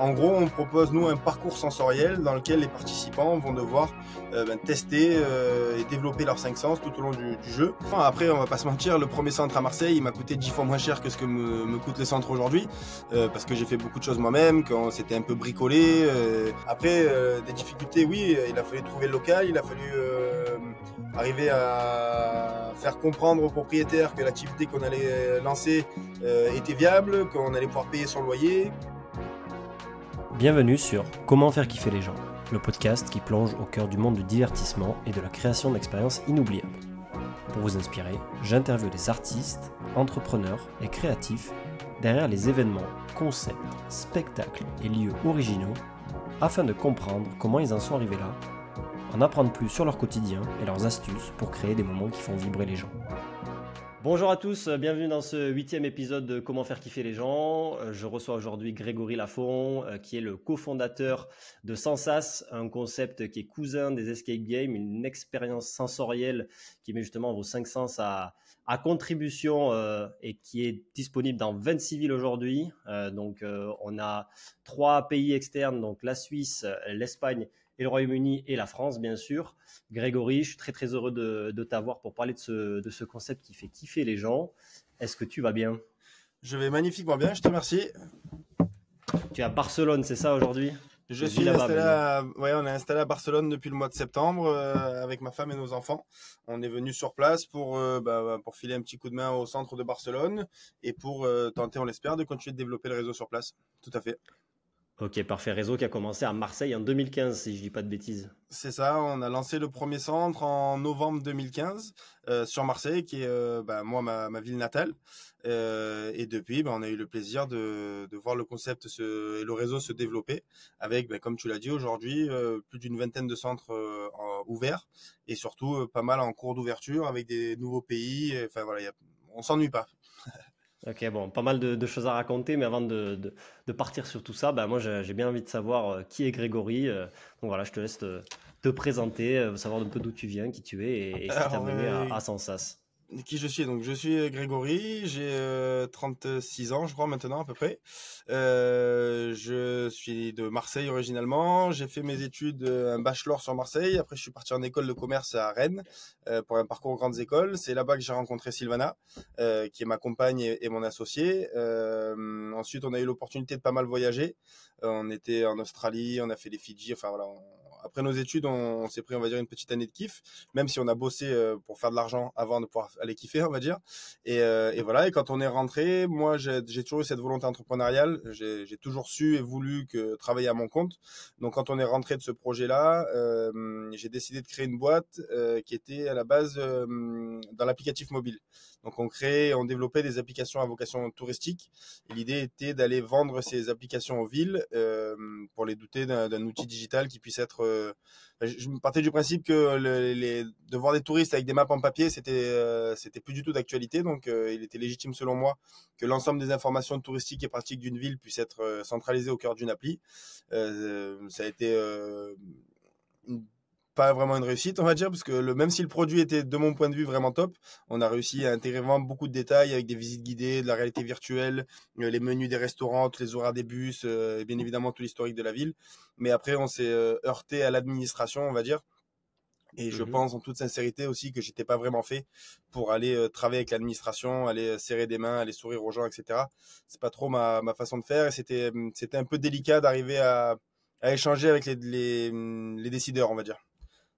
en gros, on propose nous un parcours sensoriel dans lequel les participants vont devoir ben, tester et développer leurs cinq sens tout au long du, jeu. Après, on va pas se mentir, le premier centre à Marseille, il m'a coûté 10 fois moins cher que ce que me, me coûte le centre aujourd'hui, parce que j'ai fait beaucoup de choses moi-même, quand c'était un peu bricolé. après, des difficultés, oui, il a fallu trouver le local, il a fallu arriver à faire comprendre aux propriétaires que l'activité qu'on allait lancer euh, était viable, qu'on allait pouvoir payer son loyer. Bienvenue sur Comment faire kiffer les gens, le podcast qui plonge au cœur du monde du divertissement et de la création d'expériences inoubliables. Pour vous inspirer, j'interviewe des artistes, entrepreneurs et créatifs derrière les événements, concepts, spectacles et lieux originaux afin de comprendre comment ils en sont arrivés là en apprendre plus sur leur quotidien et leurs astuces pour créer des moments qui font vibrer les gens. Bonjour à tous, bienvenue dans ce huitième épisode de Comment faire kiffer les gens. Euh, je reçois aujourd'hui Grégory Lafont, euh, qui est le cofondateur de Sensas, un concept qui est cousin des escape games, une expérience sensorielle qui met justement vos cinq sens à, contribution euh, et qui est disponible dans 26 villes aujourd'hui. donc on a trois pays externes, donc la Suisse, l'Espagne et le Royaume-Uni et la France, bien sûr. Grégory, je suis très très heureux de, t'avoir pour parler de ce, de ce concept qui fait kiffer les gens. Est-ce que tu vas bien? Je vais magnifiquement bien, je te remercie. Tu es à Barcelone, c'est ça aujourd'hui? Je suis installé à... ouais, on est installé à Barcelone depuis le mois de septembre euh, avec ma femme et nos enfants. On est venu sur place pour, euh, bah, pour filer un petit coup de main au centre de Barcelone et pour euh, tenter, on l'espère, de continuer de développer le réseau sur place. Tout à fait. Ok, parfait. Réseau qui a commencé à Marseille en 2015, si je dis pas de bêtises. C'est ça, on a lancé le premier centre en novembre 2015 euh, sur Marseille, qui est euh, bah, moi ma, ville natale. Euh, et depuis, bah, on a eu le plaisir de, voir le concept et le réseau se développer avec, bah, comme tu l'as dit aujourd'hui, plus d'une vingtaine de centres ouverts et surtout pas mal en cours d'ouverture avec des nouveaux pays. Enfin voilà, on s'ennuie pas. Ok, bon, pas mal de, choses à raconter, mais avant de, partir sur tout ça, bah, moi j'ai bien envie de savoir euh, qui est Grégory. Euh, donc voilà, je te laisse te, présenter, euh, savoir un peu d'où tu viens, qui tu es et, et qui t'a mené à, à Sansas qui je suis. Donc, je suis Grégory, j'ai 36 euh, ans, je crois, maintenant, à peu près. Euh, je suis de Marseille originalement. J'ai fait mes études, euh, un bachelor sur Marseille. Après, je suis parti en école de commerce à Rennes pour un parcours aux grandes écoles. C'est là-bas que j'ai rencontré Sylvana, qui est ma compagne et, mon associé. ensuite, on a eu l'opportunité de pas mal voyager. on était en Australie, on a fait les Fidji, enfin voilà, après nos études, on, s'est pris, on va dire, une petite année de kiff, même si on a bossé euh, pour faire de l'argent avant de pouvoir aller kiffer, on va dire. Et, euh, voilà, et quand on est rentré, moi, j'ai toujours eu cette volonté entrepreneuriale. J'ai toujours su et voulu que travailler à mon compte. Donc, quand on est rentré de ce projet-là, euh, j'ai décidé de créer une boîte qui était à la base dans l'applicatif mobile. Donc, on crée, on développait des applications à vocation touristique. L'idée était d'aller vendre ces applications aux villes pour les douter d'un outil digital qui puisse être euh, je partais du principe que les, de voir des touristes avec des maps en papier, c'était euh, c'était plus du tout d'actualité. Donc, euh, il était légitime selon moi que l'ensemble des informations touristiques et pratiques d'une ville puissent être centralisées au cœur d'une appli. ça a été une pas vraiment une réussite, on va dire, parce que le, même si le produit était, de mon point de vue, vraiment top, on a réussi à intégrer vraiment beaucoup de détails avec des visites guidées, de la réalité virtuelle, euh, les menus des restaurants, les horaires des bus, euh, et bien évidemment tout l'historique de la ville. Mais après, on s'est euh, heurté à l'administration, on va dire. Et je mmh pense en toute sincérité aussi que j'étais pas vraiment fait pour aller travailler avec l'administration, aller serrer des mains, aller sourire aux gens, etc. C'est pas trop ma, ma, façon de faire et c'était c'était un peu délicat d'arriver à, à échanger avec les, les, les décideurs, on va dire.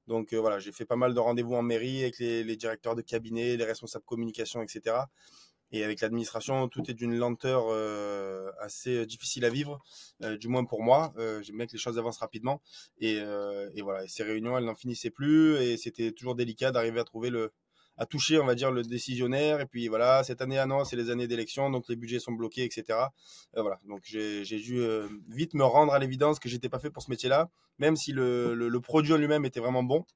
Donc euh, voilà, j'ai fait pas mal de rendez-vous en mairie avec les, directeurs de cabinet, les responsables communication, etc. Et avec l'administration, tout est d'une lenteur euh, assez difficile à vivre, euh, du moins pour moi. J'aime bien que les choses avancent rapidement. Et voilà, ces réunions, elles n'en finissaient plus. Et c'était toujours délicat d'arriver à trouver le, à toucher, on va dire, le décisionnaire. Et puis voilà, cette année, ah non, c'est les années d'élection, donc les budgets sont bloqués, etc. Euh, voilà, donc j'ai dû euh, vite me rendre à l'évidence que j'étais pas fait pour ce métier-là, même si le, le, produit en lui-même était vraiment bon.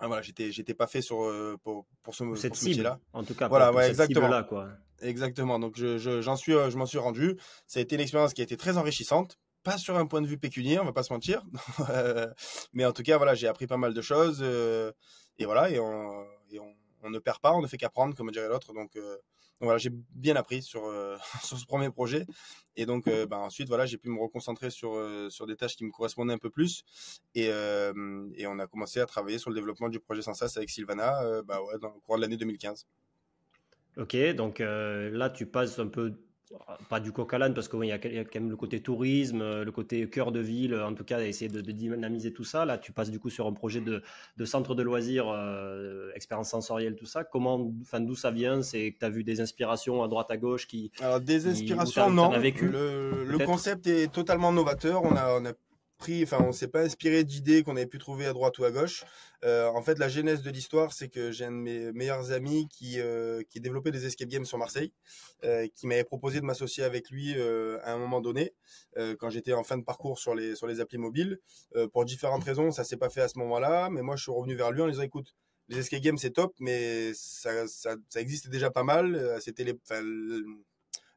Ah, voilà, j'étais j'étais pas fait sur euh, pour, pour ce, métier-là. En tout cas, voilà, ouais, exactement. Là, quoi. Exactement. Donc je j'en suis je m'en suis rendu. Ça a été une expérience qui a été très enrichissante pas sur un point de vue pécuniaire, on va pas se mentir. mais en tout cas, voilà, j'ai appris pas mal de choses. et voilà, et on, et on, on ne perd pas, on ne fait qu'apprendre, comme dirait l'autre. Donc, voilà, j'ai bien appris sur, sur ce premier projet. Et donc, bah, ensuite, voilà, j'ai pu me reconcentrer sur, sur des tâches qui me correspondaient un peu plus. Et, et on a commencé à travailler sur le développement du projet Sensas avec Sylvana bah, ouais, dans le cours de l'année 2015. Ok, donc là, tu passes un peu pas du coq à l'âne parce qu'il y, a quand même le côté tourisme, euh, le côté cœur de ville, en tout cas essayer de, dynamiser tout ça. Là, tu passes du coup sur un projet de, centre de loisirs, euh, expérience sensorielle, tout ça. Comment, enfin, d'où ça vient? C'est que tu as vu des inspirations à droite à gauche qui. Alors des inspirations, non. le, le, concept est totalement novateur. On a, on a pris, enfin, on s'est pas inspiré d'idées qu'on avait pu trouver à droite ou à gauche. Euh, en fait, la genèse de l'histoire, c'est que j'ai un de mes meilleurs amis qui, euh, qui développait des escape games sur Marseille, euh, qui m'avait proposé de m'associer avec lui à un moment donné, quand j'étais en fin de parcours sur les, sur les applis mobiles. pour différentes raisons, ça s'est pas fait à ce moment-là, mais moi, je suis revenu vers lui en disant, écoute, les escape games, c'est top, mais ça, ça, déjà pas mal. C'était les,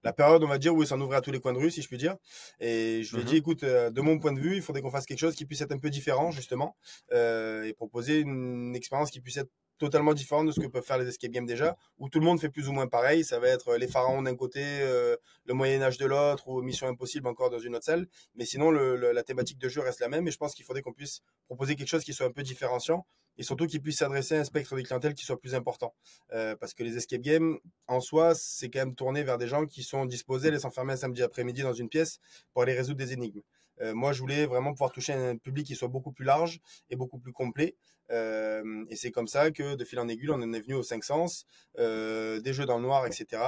la période, on va dire, où il s'en ouvrait à tous les coins de rue, si je puis dire. Et je lui ai dit, mhm. écoute, euh, de mon point de vue, il faudrait qu'on fasse quelque chose qui puisse être un peu différent, justement, euh, et proposer une expérience qui puisse être totalement différente de ce que peuvent faire les escape games déjà, où tout le monde fait plus ou moins pareil. Ça va être les pharaons d'un côté, euh, le Moyen Âge de l'autre, ou Mission Impossible encore dans une autre salle. Mais sinon, la thématique de jeu reste la même. Et je pense qu'il faudrait qu'on puisse proposer quelque chose qui soit un peu différenciant et surtout qu'il puisse s'adresser à un spectre de clientèle qui soit plus important. Euh, parce que les escape games, en soi, c'est quand même tourné vers des gens qui sont disposés à les s'enfermer un samedi après-midi dans une pièce pour aller résoudre des énigmes. Euh, moi, je voulais vraiment pouvoir toucher un public qui soit beaucoup plus large et beaucoup plus complet. Euh, et c'est comme ça que, de fil en aiguille, on en est venu aux cinq sens, euh, des jeux dans le noir, etc.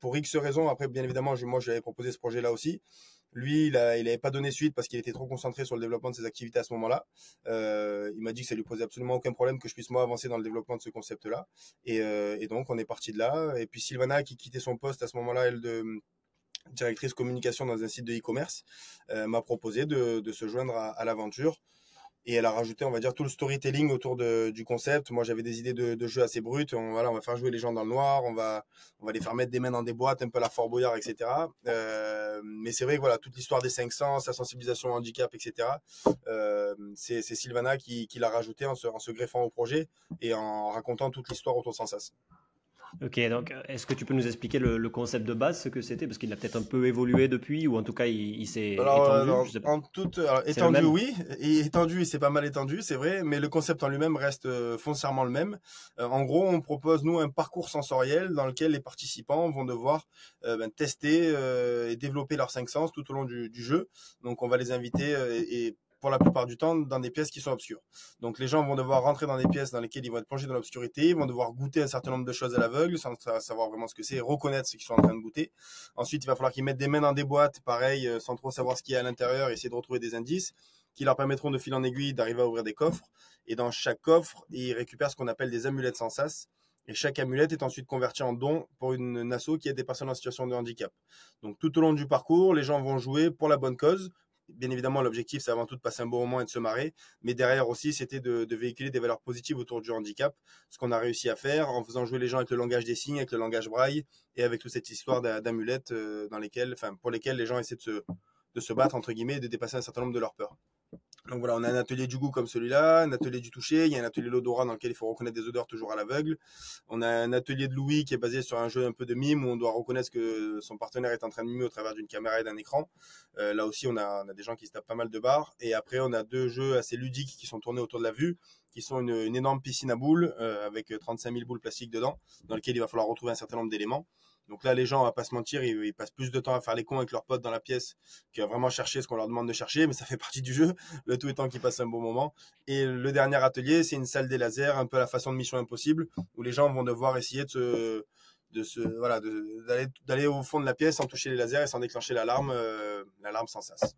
Pour X raisons, après, bien évidemment, moi, je lui avais proposé ce projet-là aussi. Lui, il n'avait pas donné suite parce qu'il était trop concentré sur le développement de ses activités à ce moment-là. Il m'a dit que ça lui posait absolument aucun problème que je puisse moi avancer dans le développement de ce concept-là. Et, et, donc, on est parti de là. Et puis Sylvana, qui quittait son poste à ce moment-là, elle de directrice communication dans un site de e-commerce, euh, m'a proposé de, se joindre à, l'aventure et elle a rajouté, on va dire, tout le storytelling autour du concept. Moi, j'avais des idées de, de jeux assez brutes. On, voilà, on va faire jouer les gens dans le noir, on va, on va les faire mettre des mains dans des boîtes, un peu la Fort Boyard, etc. Euh, mais c'est vrai que voilà, toute l'histoire des 500, sa sensibilisation au handicap, etc. Euh, c'est Sylvana qui, l'a rajouté en se, greffant au projet et en racontant toute l'histoire autour de Sansas. Ok, donc est-ce que tu peux nous expliquer le, concept de base, ce que c'était? Parce qu'il a peut-être un peu évolué depuis, ou en tout cas il, s'est étendu. en toute, étendu, oui. Et étendu, c'est pas mal étendu, c'est vrai, mais le concept en lui-même reste euh, foncièrement le même. Euh, en gros, on propose, nous, un parcours sensoriel dans lequel les participants vont devoir euh, ben, tester et développer leurs cinq sens tout au long du, du jeu. Donc on va les inviter et pour la plupart du temps dans des pièces qui sont obscures. Donc les gens vont devoir rentrer dans des pièces dans lesquelles ils vont être plongés dans l'obscurité, ils vont devoir goûter un certain nombre de choses à l'aveugle sans savoir vraiment ce que c'est, reconnaître ce qu'ils sont en train de goûter. Ensuite, il va falloir qu'ils mettent des mains dans des boîtes, pareil, euh, sans trop savoir ce qu'il y a à l'intérieur, essayer de retrouver des indices qui leur permettront de fil en aiguille d'arriver à ouvrir des coffres. Et dans chaque coffre, ils récupèrent ce qu'on appelle des amulettes sans sas. Et chaque amulette est ensuite convertie en don pour une asso qui aide des personnes en situation de handicap. Donc tout au long du parcours, les gens vont jouer pour la bonne cause, bien évidemment, l'objectif, c'est avant tout de passer un bon moment et de se marrer. Mais derrière aussi, c'était de, véhiculer des valeurs positives autour du handicap. Ce qu'on a réussi à faire en faisant jouer les gens avec le langage des signes, avec le langage braille et avec toute cette histoire d'amulettes euh, dans lesquelles, enfin, pour lesquelles les gens essaient de se, de se battre, entre guillemets, et de dépasser un certain nombre de leurs peurs. Donc voilà, on a un atelier du goût comme celui-là, un atelier du toucher, il y a un atelier de l'odorat dans lequel il faut reconnaître des odeurs toujours à l'aveugle. On a un atelier de Louis qui est basé sur un jeu un peu de mime où on doit reconnaître que son partenaire est en train de mimer au travers d'une caméra et d'un écran. Euh, là aussi, on a, a, des gens qui se tapent pas mal de barres. Et après, on a deux jeux assez ludiques qui sont tournés autour de la vue, qui sont une, énorme piscine à boules euh, avec 35 000 boules plastiques dedans, dans lequel il va falloir retrouver un certain nombre d'éléments. Donc là, les gens, on va pas se mentir, ils, passent plus de temps à faire les cons avec leurs potes dans la pièce qu'à vraiment chercher ce qu'on leur demande de chercher, mais ça fait partie du jeu, le tout étant qu'ils passent un bon moment. Et le dernier atelier, c'est une salle des lasers, un peu à la façon de Mission Impossible, où les gens vont devoir essayer de se, de se, voilà, d'aller au fond de la pièce sans toucher les lasers et sans déclencher l'alarme, euh, l'alarme sans sas.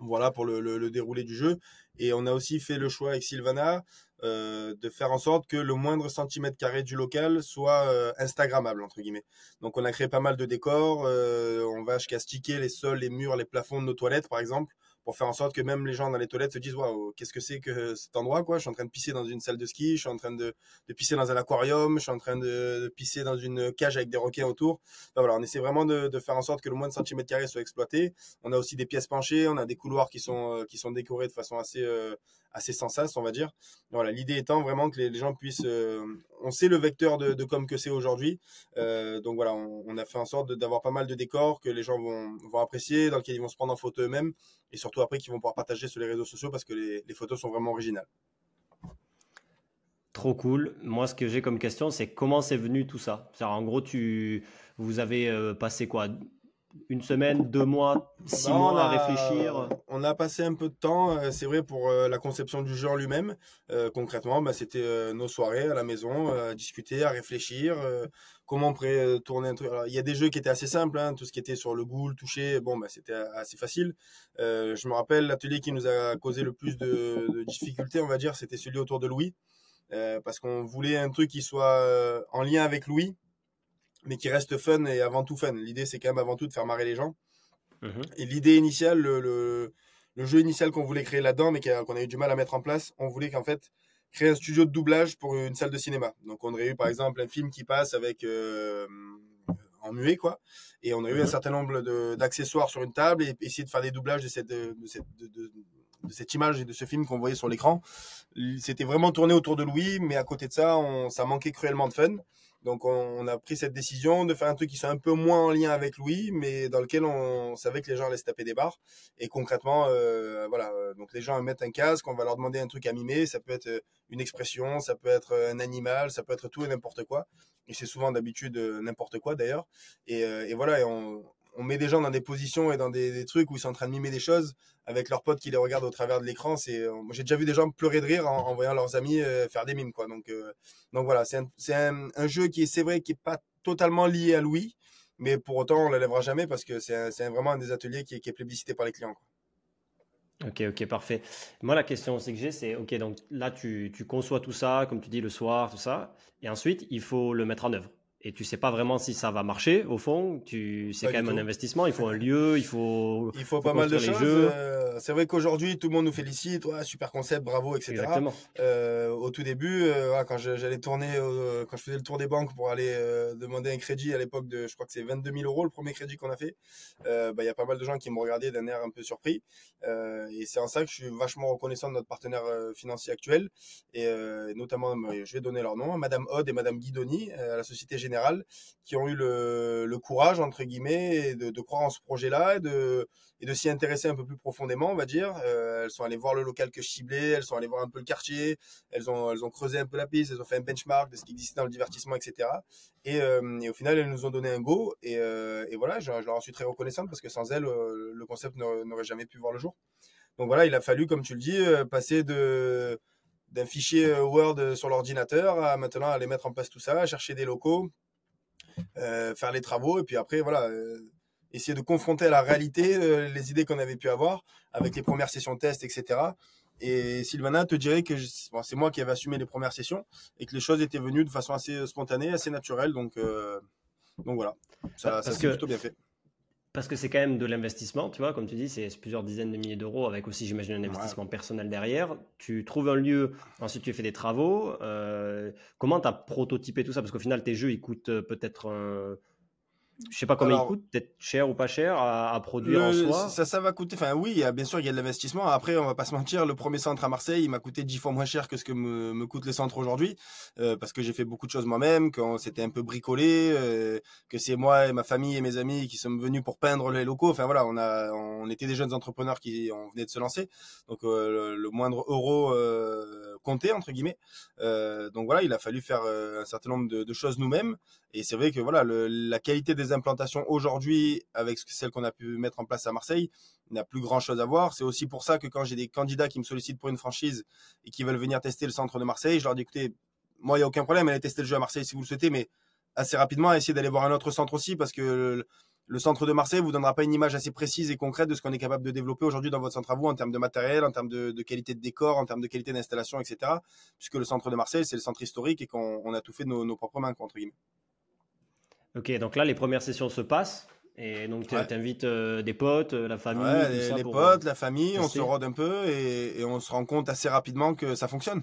Voilà pour le, le, déroulé du jeu. Et on a aussi fait le choix avec Sylvana euh, de faire en sorte que le moindre centimètre carré du local soit euh, Instagrammable, entre guillemets. Donc on a créé pas mal de décors. Euh, on va jusqu'à sticker les sols, les murs, les plafonds de nos toilettes, par exemple, pour faire en sorte que même les gens dans les toilettes se disent waouh qu'est-ce que c'est que cet endroit quoi? Je suis en train de pisser dans une salle de ski je suis en train de, de pisser dans un aquarium je suis en train de, pisser dans une cage avec des requins autour. Voilà on essaie vraiment de, de, faire en sorte que le moins de centimètres carrés soit exploité. On a aussi des pièces penchées on a des couloirs qui sont euh, qui sont décorés de façon assez euh, assez sans sas on va dire voilà l'idée étant vraiment que les, gens puissent. on sait le vecteur de, de com que c'est aujourd'hui. donc voilà, on, a fait en sorte d'avoir pas mal de décors que les gens vont, vont apprécier, dans lesquels ils vont se prendre en photo eux-mêmes et surtout après qu'ils vont pouvoir partager sur les réseaux sociaux parce que les, photos sont vraiment originales. Trop cool. Moi, ce que j'ai comme question, c'est comment c'est venu tout ça? En gros, tu, vous avez passé quoi? Une semaine, deux mois, six bah, mois à réfléchir On a passé un peu de temps, euh, c'est vrai, pour euh, la conception du jeu en lui-même. Euh, concrètement, bah, c'était nos soirées à la maison, à discuter, à réfléchir. comment on pourrait tourner un truc. il y a des jeux qui étaient assez simples, hein, tout ce qui était sur le goût, le toucher, bon, bah, c'était assez facile. je me rappelle, l'atelier qui nous a causé le plus de, de difficultés, on va dire, c'était celui autour de Louis. parce qu'on voulait un truc qui soit en lien avec Louis, mais qui reste fun et avant tout fun. L'idée, c'est quand même avant tout de faire marrer les gens. Mhm. Et l'idée initiale, le, le, jeu initial qu'on voulait créer là-dedans, mais qu'on a eu du mal à mettre en place, on voulait qu'en fait, créer un studio de doublage pour une salle de cinéma. Donc, on aurait eu par exemple un film qui passe avec euh, en muet, quoi. Et on a eu un mhm. certain nombre d'accessoires sur une table et essayer de faire des doublages de cette, de, cette, de, cette image et de ce film qu'on voyait sur l'écran. C'était vraiment tourné autour de Louis, mais à côté de ça, on, ça manquait cruellement de fun. Donc on, a pris cette décision de faire un truc qui soit un peu moins en lien avec Louis, mais dans lequel on, savait que les gens allaient se taper des barres. Et concrètement, euh, voilà, euh, donc les gens mettent un casque, on va leur demander un truc à mimer. Ça peut être euh, une expression, ça peut être un animal, ça peut être tout et n'importe quoi. Et c'est souvent d'habitude n'importe quoi d'ailleurs. Et, et, voilà, et on, on met des gens dans des positions et dans des, trucs où ils sont en train de mimer des choses avec leurs potes qui les regardent au travers de l'écran. Euh, j'ai déjà vu des gens pleurer de rire en, voyant leurs amis euh, faire des mimes, quoi. Donc, euh, donc voilà, c'est, un, un, jeu qui est, c'est vrai, qui est pas totalement lié à Louis, mais pour autant, on ne l'élèvera jamais parce que c'est, vraiment un des ateliers qui est, qui est plébiscité par les clients. Ok, ok, parfait. Moi, la question aussi que j'ai, c'est, ok, donc là, tu, tu conçois tout ça, comme tu dis, le soir, tout ça, et ensuite, il faut le mettre en œuvre et tu sais pas vraiment si ça va marcher au fond. Tu c'est quand même un investissement. Il faut un lieu, il faut. Il faut, pas mal de choses. Euh, c'est vrai qu'aujourd'hui tout le monde nous félicite, ouais, super concept, bravo, etc. Exactement. Euh, au tout début, euh, quand j'allais tourner, quand je faisais le tour des banques pour aller demander un crédit à l'époque de, je crois que c'est 22 000 euros le premier crédit qu'on a fait. Bah, il y a pas mal de gens qui m'ont regardé d'un air un peu surpris. et c'est en ça que je suis vachement reconnaissant de notre partenaire financier actuel et notamment, je vais donner leur nom, Madame Odd et Madame Guidoni, à la Société Générale qui ont eu le, courage, entre guillemets, de, croire en ce projet-là et de, s'y intéresser un peu plus profondément, on va dire. Euh, elles sont allées voir le local que je ciblais, elles sont allées voir un peu le quartier, elles ont, elles ont creusé un peu la piste, elles ont fait un benchmark de ce qui existait dans le divertissement, etc. Euh, et, au final, elles nous ont donné un go. Et, euh, voilà, je, leur suis très reconnaissant parce que sans elles, le concept n'aurait jamais pu voir le jour. Donc voilà, il a fallu, comme tu le dis, passer de d'un fichier Word sur l'ordinateur à maintenant aller mettre en place tout ça, chercher des locaux, euh, faire les travaux et puis après voilà euh, essayer de confronter à la réalité euh, les idées qu'on avait pu avoir avec les premières sessions de test etc et Sylvana te dirait que c'est moi qui avais assumé les premières sessions et que les choses étaient venues de façon assez spontanée assez naturelle donc donc voilà. Ça, ça s'est plutôt bien fait parce que c'est quand même de l'investissement, tu vois, comme tu dis, c'est plusieurs dizaines de milliers d'euros avec aussi, j'imagine, un investissement personnel derrière. Tu trouves un lieu, ensuite tu fais des travaux. Euh, comment tu as prototypé tout ça? Parce qu'au final, tes jeux, ils coûtent euh, peut-être je sais pas combien il coûte, peut-être cher ou pas cher à, produire en soi. Ça, ça va coûter. Enfin, oui, bien sûr, il y a de l'investissement. Après, on va pas se mentir, le premier centre à Marseille, il m'a coûté dix fois moins cher que ce que me, me coûte le centre aujourd'hui, euh, parce que j'ai fait beaucoup de choses moi-même, qu'on s'était un peu bricolé, euh, que c'est moi et ma famille et mes amis qui sommes venus pour peindre les locaux. Enfin voilà, on a, on était des jeunes entrepreneurs qui on venait de se lancer, donc euh, le, moindre euro comptait entre guillemets. donc voilà, il a fallu faire un certain nombre de, de choses nous-mêmes, et c'est vrai que voilà, le, la qualité des implantations aujourd'hui, avec celle qu'on a pu mettre en place à Marseille, n'a plus grand chose à voir. C'est aussi pour ça que quand j'ai des candidats qui me sollicitent pour une franchise et qui veulent venir tester le centre de Marseille, je leur dis écoutez, moi, il n'y a aucun problème, allez tester le jeu à Marseille si vous le souhaitez, mais assez rapidement, essayez d'aller voir un autre centre aussi parce que le, centre de Marseille vous donnera pas une image assez précise et concrète de ce qu'on est capable de développer aujourd'hui dans votre centre à vous en termes de matériel, en termes de, qualité de décor, en termes de qualité d'installation, etc. Puisque le centre de Marseille, c'est le centre historique et qu'on a tout fait de nos propres mains, entre guillemets. Ok, donc là, les premières sessions se passent. Et donc, tu invites euh, des potes, euh, la famille. Ouais, les, potes, la famille, on se rôde un peu et, on se rend compte assez rapidement que ça fonctionne,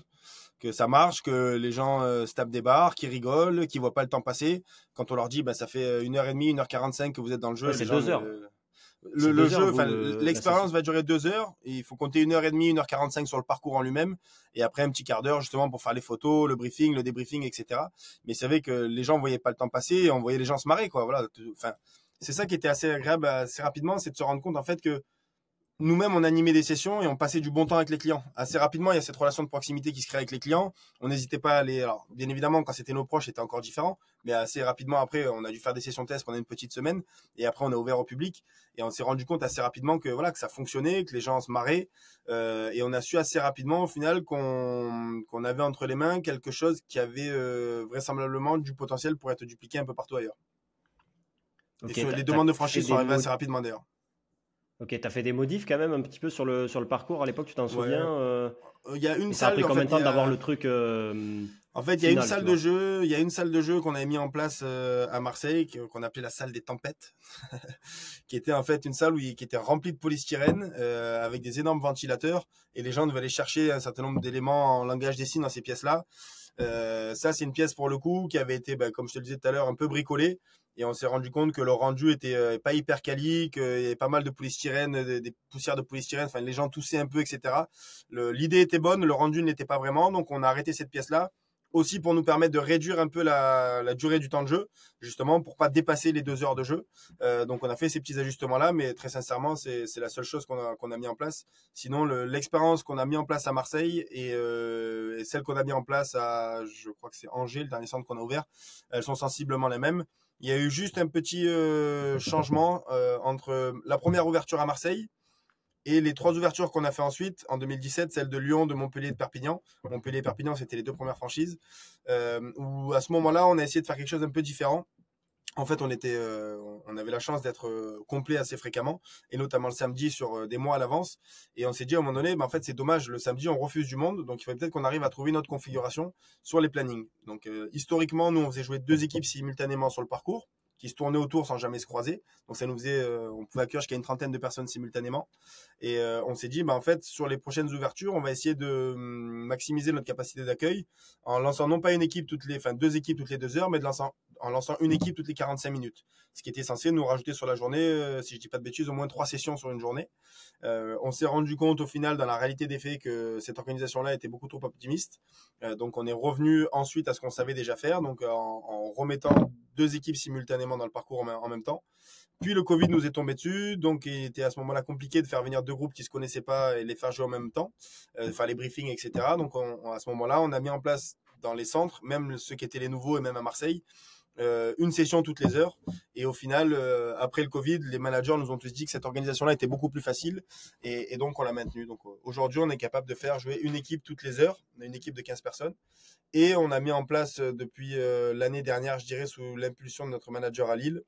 que ça marche, que les gens euh, se tapent des barres, qui rigolent, qui voient pas le temps passer. Quand on leur dit, bah, ça fait une heure et demie, une heure quarante-cinq que vous êtes dans le jeu. c'est deux heures. le, jeu, l'expérience va durer deux heures. il faut compter une heure et demie, une heure quarante-cinq sur le parcours en lui-même, et après un petit quart d'heure justement pour faire les photos, le briefing, le débriefing, etc. Mais c'est vrai que les gens voyaient pas le temps passer, et on voyait les gens se marrer, quoi. Voilà. Enfin, c'est ça qui était assez agréable assez rapidement, c'est de se rendre compte en fait que nous-mêmes, on animait des sessions et on passait du bon temps avec les clients. Assez rapidement, il y a cette relation de proximité qui se crée avec les clients. On n'hésitait pas à aller. Alors, bien évidemment, quand c'était nos proches, c'était encore différent. Mais assez rapidement, après, on a dû faire des sessions tests pendant une petite semaine. Et après, on a ouvert au public. Et on s'est rendu compte assez rapidement que, voilà, que ça fonctionnait, que les gens se marraient. Euh, et on a su assez rapidement, au final, qu'on qu'on avait entre les mains quelque chose qui avait euh, vraisemblablement du potentiel pour être dupliqué un peu partout ailleurs. et les demandes de franchise sont arrivées assez rapidement d'ailleurs. Ok, tu as fait des modifs quand même un petit peu sur le, sur le parcours à l'époque, tu t'en souviens euh, Il y a une salle. Ça a pris combien de temps d'avoir le truc euh, En fait, il y a une salle de jeu. Il y a une salle de jeu qu'on avait mis en place euh, à Marseille, qu'on appelait la salle des tempêtes, qui était en fait une salle où, qui était remplie de polystyrène avec des énormes ventilateurs, et les gens devaient aller chercher un certain nombre d'éléments en langage des signes dans ces pièces-là. ça, c'est une pièce pour le coup qui avait été, bah, comme je te le disais tout à l'heure, un peu bricolée et on s'est rendu compte que le rendu était euh, pas hyper quali, qu'il y avait pas mal de polystyrène, des, poussières de polystyrène, enfin les gens toussaient un peu, etc. L'idée était bonne, le rendu n'était pas vraiment, donc on a arrêté cette pièce-là aussi pour nous permettre de réduire un peu la, durée du temps de jeu, justement pour pas dépasser les deux heures de jeu. Euh, donc on a fait ces petits ajustements là, mais très sincèrement c'est la seule chose qu'on a, qu'on a mis en place. Sinon l'expérience qu'on a mis en place à Marseille et, euh, et celle qu'on a mis en place à, je crois que c'est Angers, le dernier centre qu'on a ouvert, elles sont sensiblement les mêmes. Il y a eu juste un petit euh, changement entre la première ouverture à Marseille et les trois ouvertures qu'on a fait ensuite, en 2017, celle de Lyon, de Montpellier et de Perpignan. Montpellier et Perpignan, c'était les deux premières franchises. Euh, où à ce moment-là, on a essayé de faire quelque chose d'un peu différent en fait, on était, euh, on avait la chance d'être euh, complet assez fréquemment, et notamment le samedi sur des mois à l'avance. Et on s'est dit à un moment donné, bah, en fait, c'est dommage, le samedi, on refuse du monde, donc il faudrait peut-être qu'on arrive à trouver notre configuration sur les plannings. Donc, historiquement, nous, on faisait jouer deux équipes simultanément sur le parcours qui se tournaient autour sans jamais se croiser. Donc ça nous faisait, euh, on pouvait accueillir jusqu'à une trentaine de personnes simultanément. Et euh, on s'est dit, bah, en fait, sur les prochaines ouvertures, on va essayer de hum, maximiser notre capacité d'accueil en lançant non pas une équipe toutes les, enfin deux équipes toutes les deux heures, mais de lançant, en lançant une équipe toutes les 45 minutes. Ce qui était censé nous rajouter sur la journée, euh, si je dis pas de bêtises, au moins trois sessions sur une journée. on s'est rendu compte au final, dans la réalité des faits, que cette organisation-là était beaucoup trop optimiste. donc on est revenu ensuite à ce qu'on savait déjà faire, donc en, remettant deux équipes simultanément dans le parcours en même temps. Puis le Covid nous est tombé dessus, donc il était à ce moment-là compliqué de faire venir deux groupes qui se connaissaient pas et les faire jouer en même temps, euh, faire les briefings, etc. Donc à ce moment-là, on a mis en place dans les centres, même ceux qui étaient les nouveaux et même à Marseille, euh, une session toutes les heures. Et au final, euh, après le Covid, les managers nous ont tous dit que cette organisation-là était beaucoup plus facile et, donc on l'a maintenue. Donc aujourd'hui, on est capable de faire jouer une équipe toutes les heures, une équipe de 15 personnes. Et on a mis en place euh, depuis euh, l'année dernière, je dirais, sous l'impulsion de notre manager à Lille,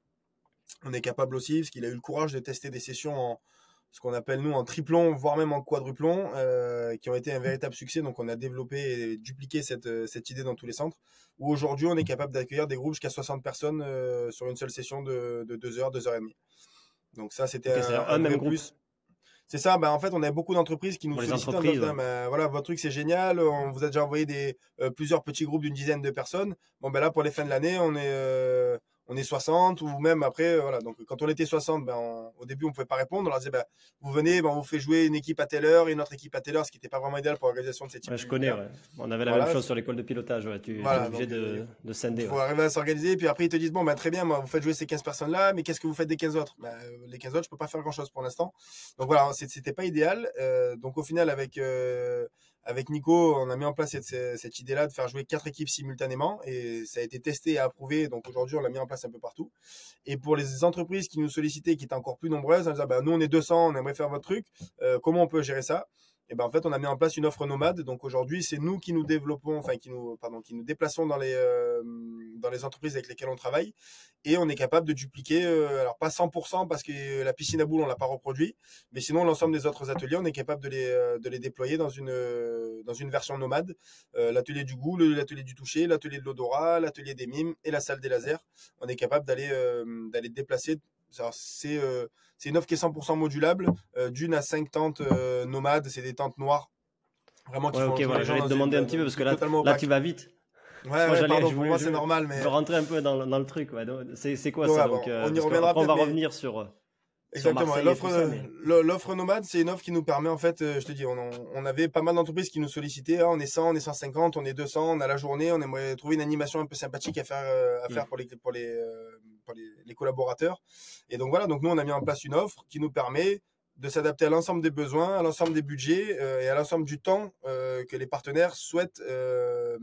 on est capable aussi, parce qu'il a eu le courage de tester des sessions en ce qu'on appelle nous en triplon, voire même en quadruplon, euh, qui ont été un véritable succès. Donc on a développé et dupliqué cette, cette idée dans tous les centres, où aujourd'hui on est capable d'accueillir des groupes jusqu'à 60 personnes sur une seule session de, de 2 heures, 2 heures et demie. Donc ça c'était un, même plus. C'est ça, ben en fait, on a beaucoup d'entreprises qui nous sollicitent en disant, voilà, votre truc c'est génial, on vous a déjà envoyé des, euh, plusieurs petits groupes d'une dizaine de personnes. Bon, ben là, pour les fins de l'année, on est, euh, on est 60 ou même après, euh, voilà. Donc quand on était 60, ben, au début on pouvait pas répondre. On leur disait, ben, vous venez, ben, on vous fait jouer une équipe à telle heure et une autre équipe à telle heure, ce qui n'était pas vraiment idéal pour l'organisation de cette type. je connais, ouais. on avait la même chose sur l'école de pilotage. Ouais. Tu es obligé de, euh, de scinder. Il faut arriver à s'organiser, puis après ils te disent, bon, ben, très bien, moi, vous faites jouer ces 15 personnes-là, mais qu'est-ce que vous faites des 15 autres? Ben, Les 15 autres, je peux pas faire grand-chose pour l'instant. Donc voilà, c'était pas idéal. Euh, donc au final, avec avec Nico, on a mis en place cette, idée-là de faire jouer quatre équipes simultanément et ça a été testé et approuvé. Donc aujourd'hui, on l'a mis en place un peu partout. Et pour les entreprises qui nous sollicitaient, qui étaient encore plus nombreuses, on disait, bah, nous on est 200, on aimerait faire votre truc. Euh, comment on peut gérer ça? Et ben en fait on a mis en place une offre nomade. Donc aujourd'hui c'est nous qui nous développons enfin qui nous pardon qui nous déplaçons dans les euh, dans les entreprises avec lesquelles on travaille. Et on est capable de dupliquer euh, alors pas 100% parce que la piscine à boules on l'a pas reproduit. Mais sinon l'ensemble des autres ateliers on est capable de les euh, de les déployer dans une dans une version nomade. L'atelier du goût l'atelier du toucher l'atelier de l'odorat l'atelier des mimes et la salle des lasers. On est capable d'aller d'aller déplacer c'est c'est une offre qui est 100% modulable, euh, d'une à cinq tentes euh, nomades, c'est des tentes noires. Vraiment qui font okay, voilà, Je vais te demander un petit peu parce que là, là tu vas vite. Ouais, ouais pardon, pour moi c'est normal. Mais... Je rentrer un peu dans, dans le truc. Ouais. C'est quoi ça donc, euh, On y reviendra On va revenir sur. Exactement. L'offre, nomade, c'est une offre qui nous permet, en fait, euh, je te dis, on, avait pas mal d'entreprises qui nous sollicitaient. Ah, on est 100, on est 150, on est 200, on a la journée, on aimerait trouver une animation un peu sympathique à faire, euh, à faire pour, les, pour, les, les, collaborateurs. Et donc voilà, donc nous, on a mis en place une offre qui nous permet de s'adapter à l'ensemble des besoins, à l'ensemble des budgets euh, et à l'ensemble du temps euh, que les partenaires souhaitent euh,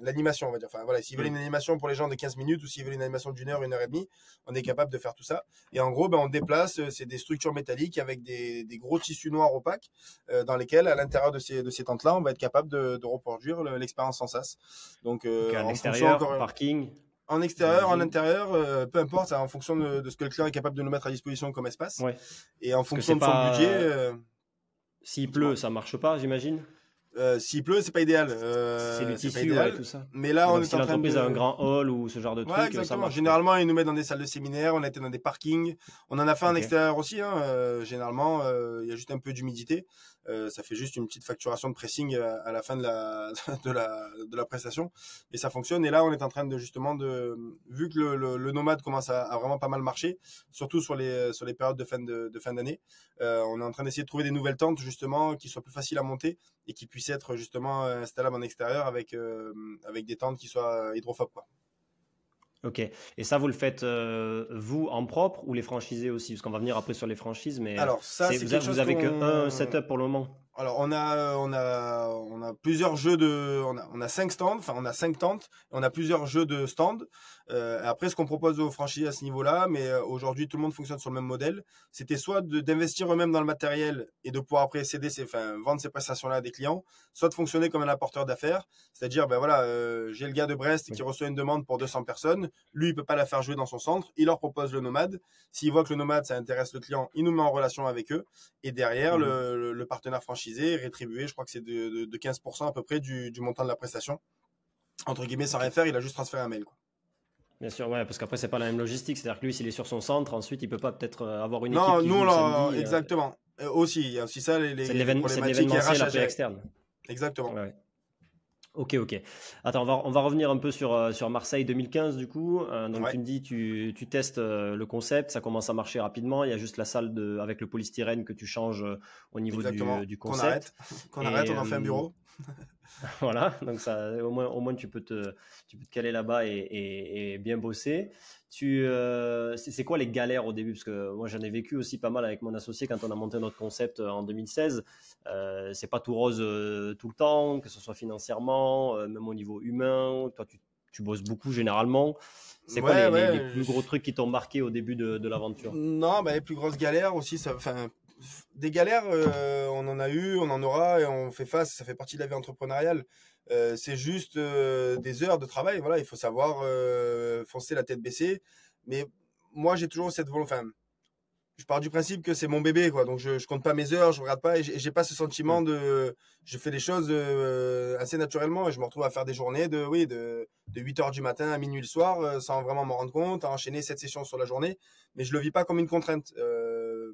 l'animation, on va dire. Enfin voilà, s'ils veulent une animation pour les gens de 15 minutes ou s'ils veulent une animation d'une heure, une heure et demie, on est capable de faire tout ça. Et en gros, ben, on déplace, c'est des structures métalliques avec des, des gros tissus noirs opaques dans lesquels, à l'intérieur de ces, de ces tentes-là, on va être capable de, de reproduire l'expérience sans sas. Donc, okay, en l'extérieur, parking en extérieur, en intérieur, euh, peu importe, en fonction de, ce que le client est capable de nous mettre à disposition comme espace. Et en fonction de son budget. Euh, S'il pleut, ça marche pas, j'imagine euh, S'il pleut, c'est pas idéal. C'est le tissu, ouais, tout ça. Mais là, on est en train de. a un grand hall ou ce genre de truc. exactement. généralement, ils nous mettent dans des salles de séminaire. On a été dans des parkings. On en a fait en extérieur aussi. Hein. Généralement, il y a juste un peu d'humidité. Euh, ça fait juste une petite facturation de pressing à, la fin de la, de la, de la prestation. Et ça fonctionne. Et là, on est en train de justement de, vu que le, le, nomade commence à, à, vraiment pas mal marcher, surtout sur les, sur les périodes de fin de, de fin d'année, euh, on est en train d'essayer de trouver des nouvelles tentes justement qui soient plus faciles à monter et qui puissent être justement installables en extérieur avec, euh, avec des tentes qui soient hydrophobes. Quoi. Ok. Et ça, vous le faites euh, vous en propre ou les franchisés aussi? Parce qu'on va venir après sur les franchises, mais alors ça, c'est vous, vous avez qu'un setup pour le moment? Alors on a on a on a plusieurs jeux de on a on a cinq stands, enfin on a cinq tentes, on a plusieurs jeux de stands. Euh, après ce qu'on propose aux franchisés à ce niveau-là, mais euh, aujourd'hui tout le monde fonctionne sur le même modèle, c'était soit d'investir eux-mêmes dans le matériel et de pouvoir après céder ses, enfin vendre ces prestations-là à des clients, soit de fonctionner comme un apporteur d'affaires, c'est-à-dire ben voilà euh, j'ai le gars de Brest qui reçoit une demande pour 200 personnes, lui il peut pas la faire jouer dans son centre, il leur propose le nomade, s'il voit que le nomade ça intéresse le client, il nous met en relation avec eux et derrière mmh le, le partenaire franchisé rétribué, je crois que c'est de, 15% à peu près du, montant de la prestation. Entre guillemets, sans rien faire, il a juste transféré un mail. Quoi. Bien sûr, ouais, parce qu'après, c'est pas la même logistique. C'est-à-dire que lui, s'il est sur son centre, ensuite, il peut pas peut-être euh, avoir une équipe. Non, nous, là, euh, exactement. Euh, aussi, il y a aussi ça, les, c'est l'événementiel externe. Exactement. Ok, ok. Attends, on va, on va revenir un peu sur, sur Marseille 2015 du coup. Euh, donc tu me dis, tu, tu testes euh, le concept, ça commence à marcher rapidement. Il y a juste la salle de, avec le polystyrène que tu changes au niveau du, du, concept. Qu'on arrête, on en fait un bureau. voilà, donc ça, au moins, au moins tu peux te, tu peux te caler là-bas et, et, bien bosser. Tu, c'est quoi les galères au début? Parce que moi j'en ai vécu aussi pas mal avec mon associé quand on a monté notre concept en 2016. Euh, c'est pas tout rose euh, tout le temps, que ce soit financièrement, euh, même au niveau humain. Toi, tu, tu bosses beaucoup généralement. C'est quoi les, plus gros trucs qui t'ont marqué au début de, de l'aventure? Non, bah, les plus grosses galères aussi, ça, des galères, on en a eu, on en aura et on fait face. Ça fait partie de la vie entrepreneuriale. c'est juste des heures de travail. Voilà, il faut savoir foncer la tête baissée. Mais moi, j'ai toujours cette volonté je pars du principe que c'est mon bébé, quoi. Donc je, je compte pas mes heures, je regarde pas et j'ai pas ce sentiment mm. de, je fais les choses euh, assez naturellement et je me retrouve à faire des journées de, oui, de, de 8 heures du matin à minuit le soir euh, sans vraiment m'en rendre compte, à enchaîner cette sessions sur la journée. Mais je le vis pas comme une contrainte. Euh,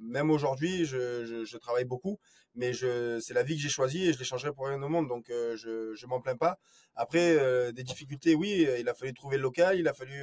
même aujourd'hui, je, travaille beaucoup, mais c'est la vie que j'ai choisie et je l'échangerai pour rien au monde. Donc je, je m'en plains pas. Après, des difficultés, oui, il a fallu trouver le local, il a fallu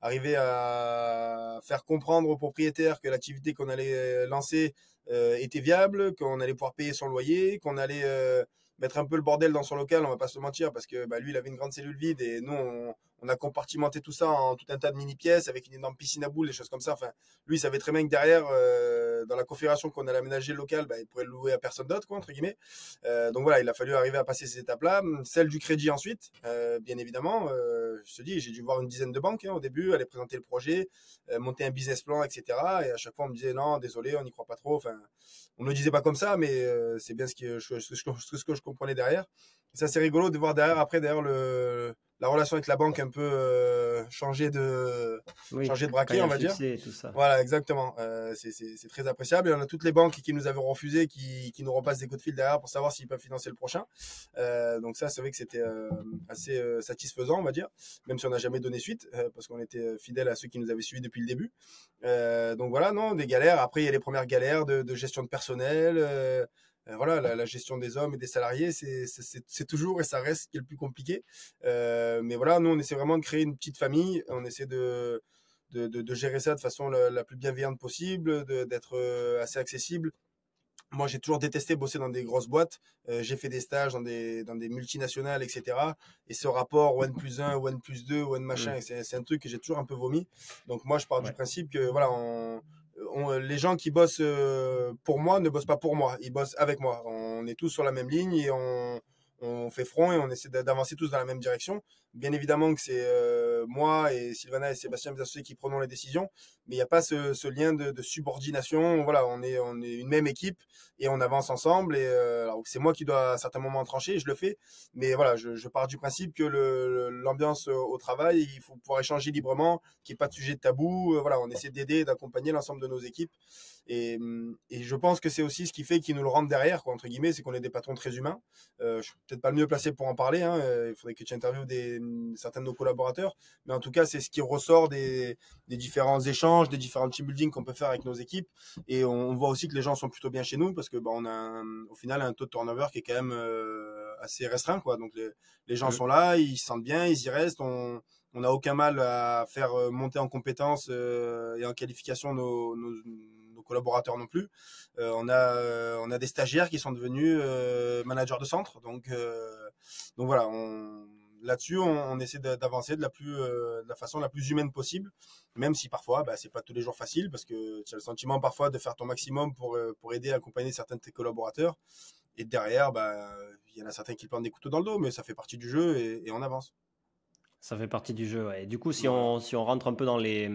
arriver à faire comprendre aux propriétaires que l'activité qu'on allait lancer euh, était viable, qu'on allait pouvoir payer son loyer, qu'on allait euh, mettre un peu le bordel dans son local, on va pas se mentir, parce que bah, lui, il avait une grande cellule vide et nous, on, a compartimenté tout ça en tout un tas de mini-pièces avec une énorme piscine à boules, des choses comme ça. Enfin, lui, il savait très bien que derrière, euh, dans la configuration qu'on allait aménager le local, bah, il pourrait le louer à personne d'autre, entre guillemets. Euh, donc voilà, il a fallu arriver à passer ces étapes-là. Celle du crédit ensuite, euh, bien évidemment. Euh, je te dis, j'ai dû voir une dizaine de banques hein, au début, aller présenter le projet, euh, monter un business plan, etc. Et à chaque fois, on me disait non, désolé, on n'y croit pas trop. Enfin, on ne le disait pas comme ça, mais c'est bien ce que, je, ce, que, je comprenais derrière. c'est rigolo de voir derrière, après, derrière le, la relation avec la banque un peu euh, changé de changer de braquet, on va dire. Tout ça. Voilà, exactement. Euh, c'est très appréciable. Et on a toutes les banques qui nous avaient refusé, qui, qui nous repassent des coups de fil derrière pour savoir s'ils peuvent financer le prochain. Euh, donc ça, c'est vrai que c'était euh, assez euh, satisfaisant, on va dire, même si on n'a jamais donné suite, parce qu'on était fidèles à ceux qui nous avaient suivis depuis le début. donc voilà, non, des galères. Après, il y a les premières galères de, de gestion de personnel. Euh, voilà, la, gestion des hommes et des salariés, c'est toujours et ça reste ce qui est le plus compliqué. Euh, mais voilà, nous, on essaie vraiment de créer une petite famille. On essaie de, de, de, gérer ça de façon la, plus bienveillante possible, d'être assez accessible. Moi, j'ai toujours détesté bosser dans des grosses boîtes. j'ai fait des stages dans des, dans des multinationales, etc. Et ce rapport one plus 1, one plus 2, one machin, mmh. c'est un truc que j'ai toujours un peu vomi. Donc moi, je pars du principe que voilà, on, les gens qui bossent pour moi ne bossent pas pour moi, ils bossent avec moi. On est tous sur la même ligne et on, on fait front et on essaie d'avancer tous dans la même direction. Bien évidemment que c'est euh, moi et Sylvana et Sébastien, mes associés, qui prenons les décisions, mais il n'y a pas ce, lien de, subordination. Voilà, on est, une même équipe et on avance ensemble. Et euh, c'est moi qui dois à certains moments trancher, je le fais. Mais voilà, je, pars du principe que l'ambiance au travail, il faut pouvoir échanger librement, qu'il n'y ait pas de sujet de tabou. Euh, voilà, on essaie d'aider, d'accompagner l'ensemble de nos équipes. Et, et, je pense que c'est aussi ce qui fait qu'ils nous le rendent derrière, quoi, entre guillemets, c'est qu'on est des patrons très humains. Euh, je suis peut-être pas le mieux placé pour en parler. Hein, il faudrait que tu interviewes des, certains de nos collaborateurs. Mais en tout cas, c'est ce qui ressort des, des, différents échanges, des différents team building qu'on peut faire avec nos équipes. Et on, voit aussi que les gens sont plutôt bien chez nous parce que bah, on a au final un taux de turnover qui est quand même euh, assez restreint. Quoi. Donc les, les gens sont là, ils se sentent bien, ils y restent. On, on n'a aucun mal à faire euh, monter en compétences et en qualification nos, nos collaborateurs non plus. Euh, on, a, euh, on a des stagiaires qui sont devenus euh, managers de centre. Donc, donc voilà, là-dessus, on, essaie d'avancer de la plus, de la façon la plus humaine possible, même si parfois, bah, c'est pas tous les jours facile parce que tu as le sentiment parfois de faire ton maximum pour, pour aider, accompagner certains de tes collaborateurs. Et derrière, bah, il y en a certains qui plantent des couteaux dans le dos, mais ça fait partie du jeu et, on avance. Ça fait partie du jeu. Et du coup, si, on, si on rentre un peu dans les,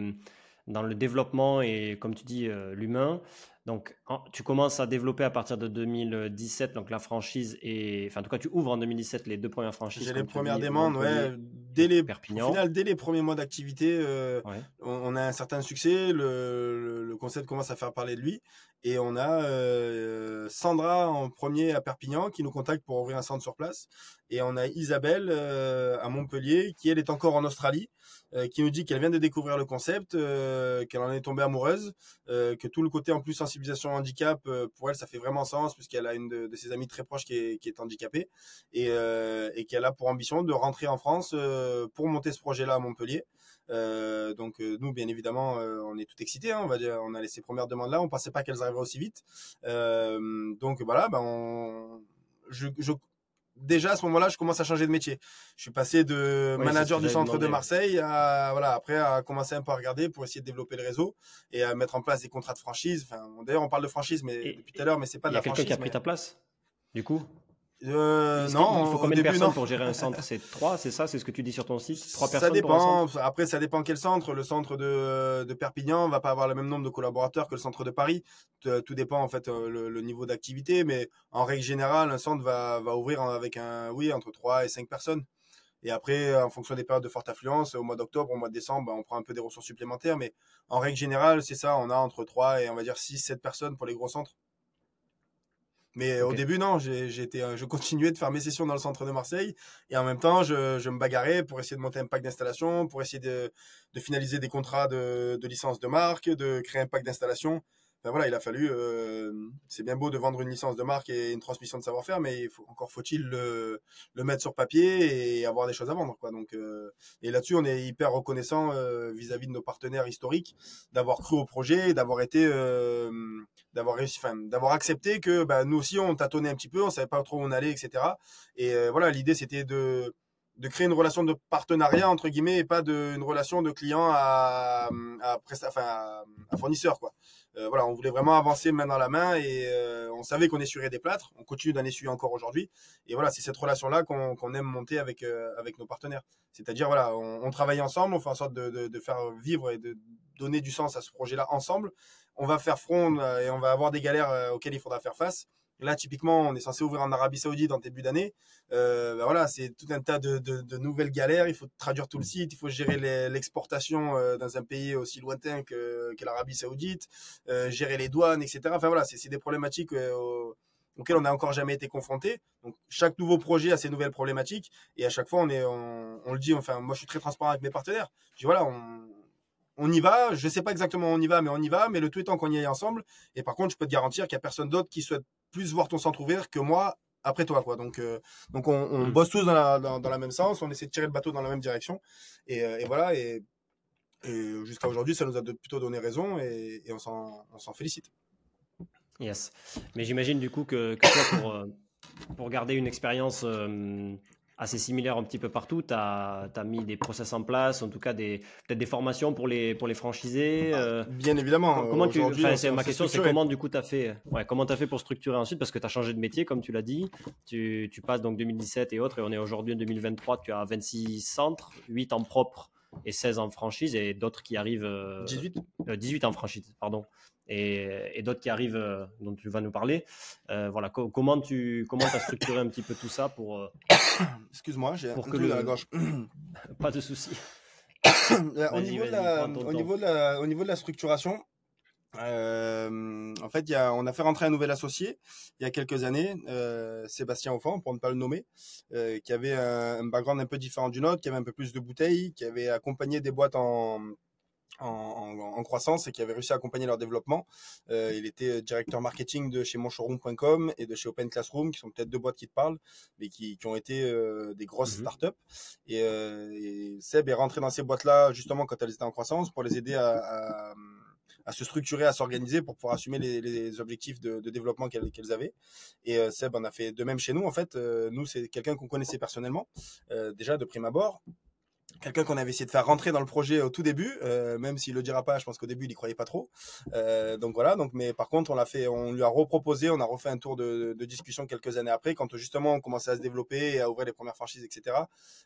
dans le développement et, comme tu dis, euh, l'humain. Donc, tu commences à développer à partir de 2017, donc la franchise, et enfin, en tout cas, tu ouvres en 2017 les deux premières franchises. J'ai les premières demandes, ouais. Dès les, Perpignan. Au final, dès les premiers mois d'activité, euh, on, a un certain succès. Le, le, concept commence à faire parler de lui. Et on a euh, Sandra en premier à Perpignan qui nous contacte pour ouvrir un centre sur place. Et on a Isabelle à Montpellier qui, elle, est encore en Australie. Euh, qui nous dit qu'elle vient de découvrir le concept, euh, qu'elle en est tombée amoureuse, euh, que tout le côté en plus sensibilisation au handicap, pour elle, ça fait vraiment sens, puisqu'elle a une de, ses amies très proches qui est, qui est handicapée, et, et qu'elle a pour ambition de rentrer en France pour monter ce projet-là à Montpellier. Donc nous, bien évidemment, on est tout excités. Hein, on va dire, on a laissé premières demandes là. On pensait pas qu'elles arriveraient aussi vite. donc voilà, ben on, je, je, déjà à ce moment-là, je commence à changer de métier. Je suis passé de manager du centre de Marseille à voilà après à commencer un peu à regarder pour essayer de développer le réseau et à mettre en place des contrats de franchise. Enfin, d'ailleurs, on parle de franchise, mais depuis tout à l'heure, mais c'est pas de la franchise. Il y a quelqu'un qui a pris ta place, du coup? Euh, non, il faut combien de personnes pour gérer un centre? C'est trois, c'est ça? C'est ce que tu dis sur ton site? Trois personnes Ça dépend. Après, ça dépend quel centre. Le centre de, de Perpignan va pas avoir le même nombre de collaborateurs que le centre de Paris. Tout dépend en fait euh, le, niveau d'activité, mais en règle générale, un centre va, va ouvrir avec un oui entre 3 et 5 personnes. Et après, en fonction des périodes de forte affluence, au mois d'octobre, au mois de décembre, bah, on prend un peu des ressources supplémentaires. Mais en règle générale, c'est ça, on a entre 3 et on va dire 6, 7 personnes pour les gros centres. Mais au début, non, j'étais, je continuais de faire mes sessions dans le centre de Marseille et en même temps, je, je me bagarrais pour essayer de monter un pack d'installation, pour essayer de, de, finaliser des contrats de, de licence de marque, de créer un pack d'installation voilà, il a fallu. Euh, c'est bien beau de vendre une licence de marque et une transmission de savoir-faire, mais encore faut-il le, mettre sur papier et avoir des choses à vendre. Quoi. Donc, euh, et là-dessus, on est hyper reconnaissant euh, vis-à-vis de nos partenaires historiques d'avoir cru au projet, d'avoir été, d'avoir réussi, d'avoir accepté que bah, nous aussi on tâtonnait un petit peu, on savait pas trop où on allait, etc. Et voilà, l'idée c'était de de créer une relation de partenariat entre guillemets et pas de une relation de client à à fournisseur quoi. Euh, voilà, on voulait vraiment avancer main dans la main et euh, on savait qu'on essuierait des plâtres. On continue d'en essuyer encore aujourd'hui. Et voilà, c'est cette relation-là qu'on aime monter avec, euh, avec nos partenaires. C'est-à-dire, voilà, on, travaille ensemble, on fait en sorte de, de, faire vivre et de donner du sens à ce projet-là ensemble. On va faire front et on va avoir des galères auxquelles il faudra faire face. Là, typiquement, on est censé ouvrir en Arabie Saoudite en début d'année. Euh, ben voilà, c'est tout un tas de, de, de, nouvelles galères. Il faut traduire tout le site, il faut gérer l'exportation euh, dans un pays aussi lointain que, que l'Arabie Saoudite, euh, gérer les douanes, etc. Enfin voilà, c'est des problématiques auxquelles on n'a encore jamais été confronté. Donc chaque nouveau projet a ses nouvelles problématiques et à chaque fois on est, on, on le dit. Enfin, moi je suis très transparent avec mes partenaires. Je dis voilà, on, on y va. Je sais pas exactement où on y va, mais on y va. Mais le tout étant qu'on y aille ensemble. Et par contre, je peux te garantir qu'il y a personne d'autre qui souhaite plus voir ton centre ouvert que moi après toi quoi donc euh, donc on, mm. bosse tous dans la, dans, la même sens on essaie de tirer le bateau dans la même direction et, euh, et voilà et Et jusqu'à aujourd'hui, ça nous a plutôt donné raison et, on s'en félicite. Yes. Mais j'imagine du coup que, toi, pour, pour garder une expérience assez similaire un petit peu partout. Tu as, mis des process en place, en tout cas des, peut-être des formations pour les, pour les franchisés. Ah, euh, bien évidemment. Comment tu, ma question, c'est comment du coup tu as fait ouais, Comment tu as fait pour structurer ensuite? Parce que tu as changé de métier, comme tu l'as dit. Tu, tu, passes donc 2017 et autres, et on est aujourd'hui en 2023. Tu as 26 centres, 8 en propre et 16 en franchise, et d'autres qui arrivent. 18 euh, 18 euh, en franchise, pardon et, d'autres qui arrivent, euh, dont tu vas nous parler. Euh, voilà, comment tu comment as structuré un petit peu tout ça pour. Euh, Excuse-moi, j'ai un peu dans la gorge. Pas de souci. au, niveau de la, au, niveau de la, au niveau de la structuration, en fait, y a, on a fait rentrer un nouvel associé il y a quelques années, Sébastien Offan, pour ne pas le nommer, qui avait un, un, background un peu différent du nôtre, qui avait un peu plus de bouteilles, qui avait accompagné des boîtes en, en, croissance et qui avait réussi à accompagner leur développement. Euh, il était directeur marketing de chez monshowroom.com et de chez Open Classroom, qui sont peut-être deux boîtes qui te parlent, mais qui, qui ont été euh, des grosses mhm. startups. Et, euh, et, Seb est rentré dans ces boîtes-là justement quand elles étaient en croissance pour les aider à, à, à se structurer, à s'organiser pour pouvoir assumer les, les objectifs de, de développement qu'elles avaient. Et euh, Seb en a fait de même chez nous. En fait, euh, nous, c'est quelqu'un qu'on connaissait personnellement, déjà de prime abord quelqu'un qu'on avait essayé de faire rentrer dans le projet au tout début, euh, même s'il le dira pas, je pense qu'au début il y croyait pas trop. Euh, donc voilà, donc mais par contre on l'a fait, on lui a reproposé, on a refait un tour de, de, discussion quelques années après, quand justement on commençait à se développer et à ouvrir les premières franchises, etc.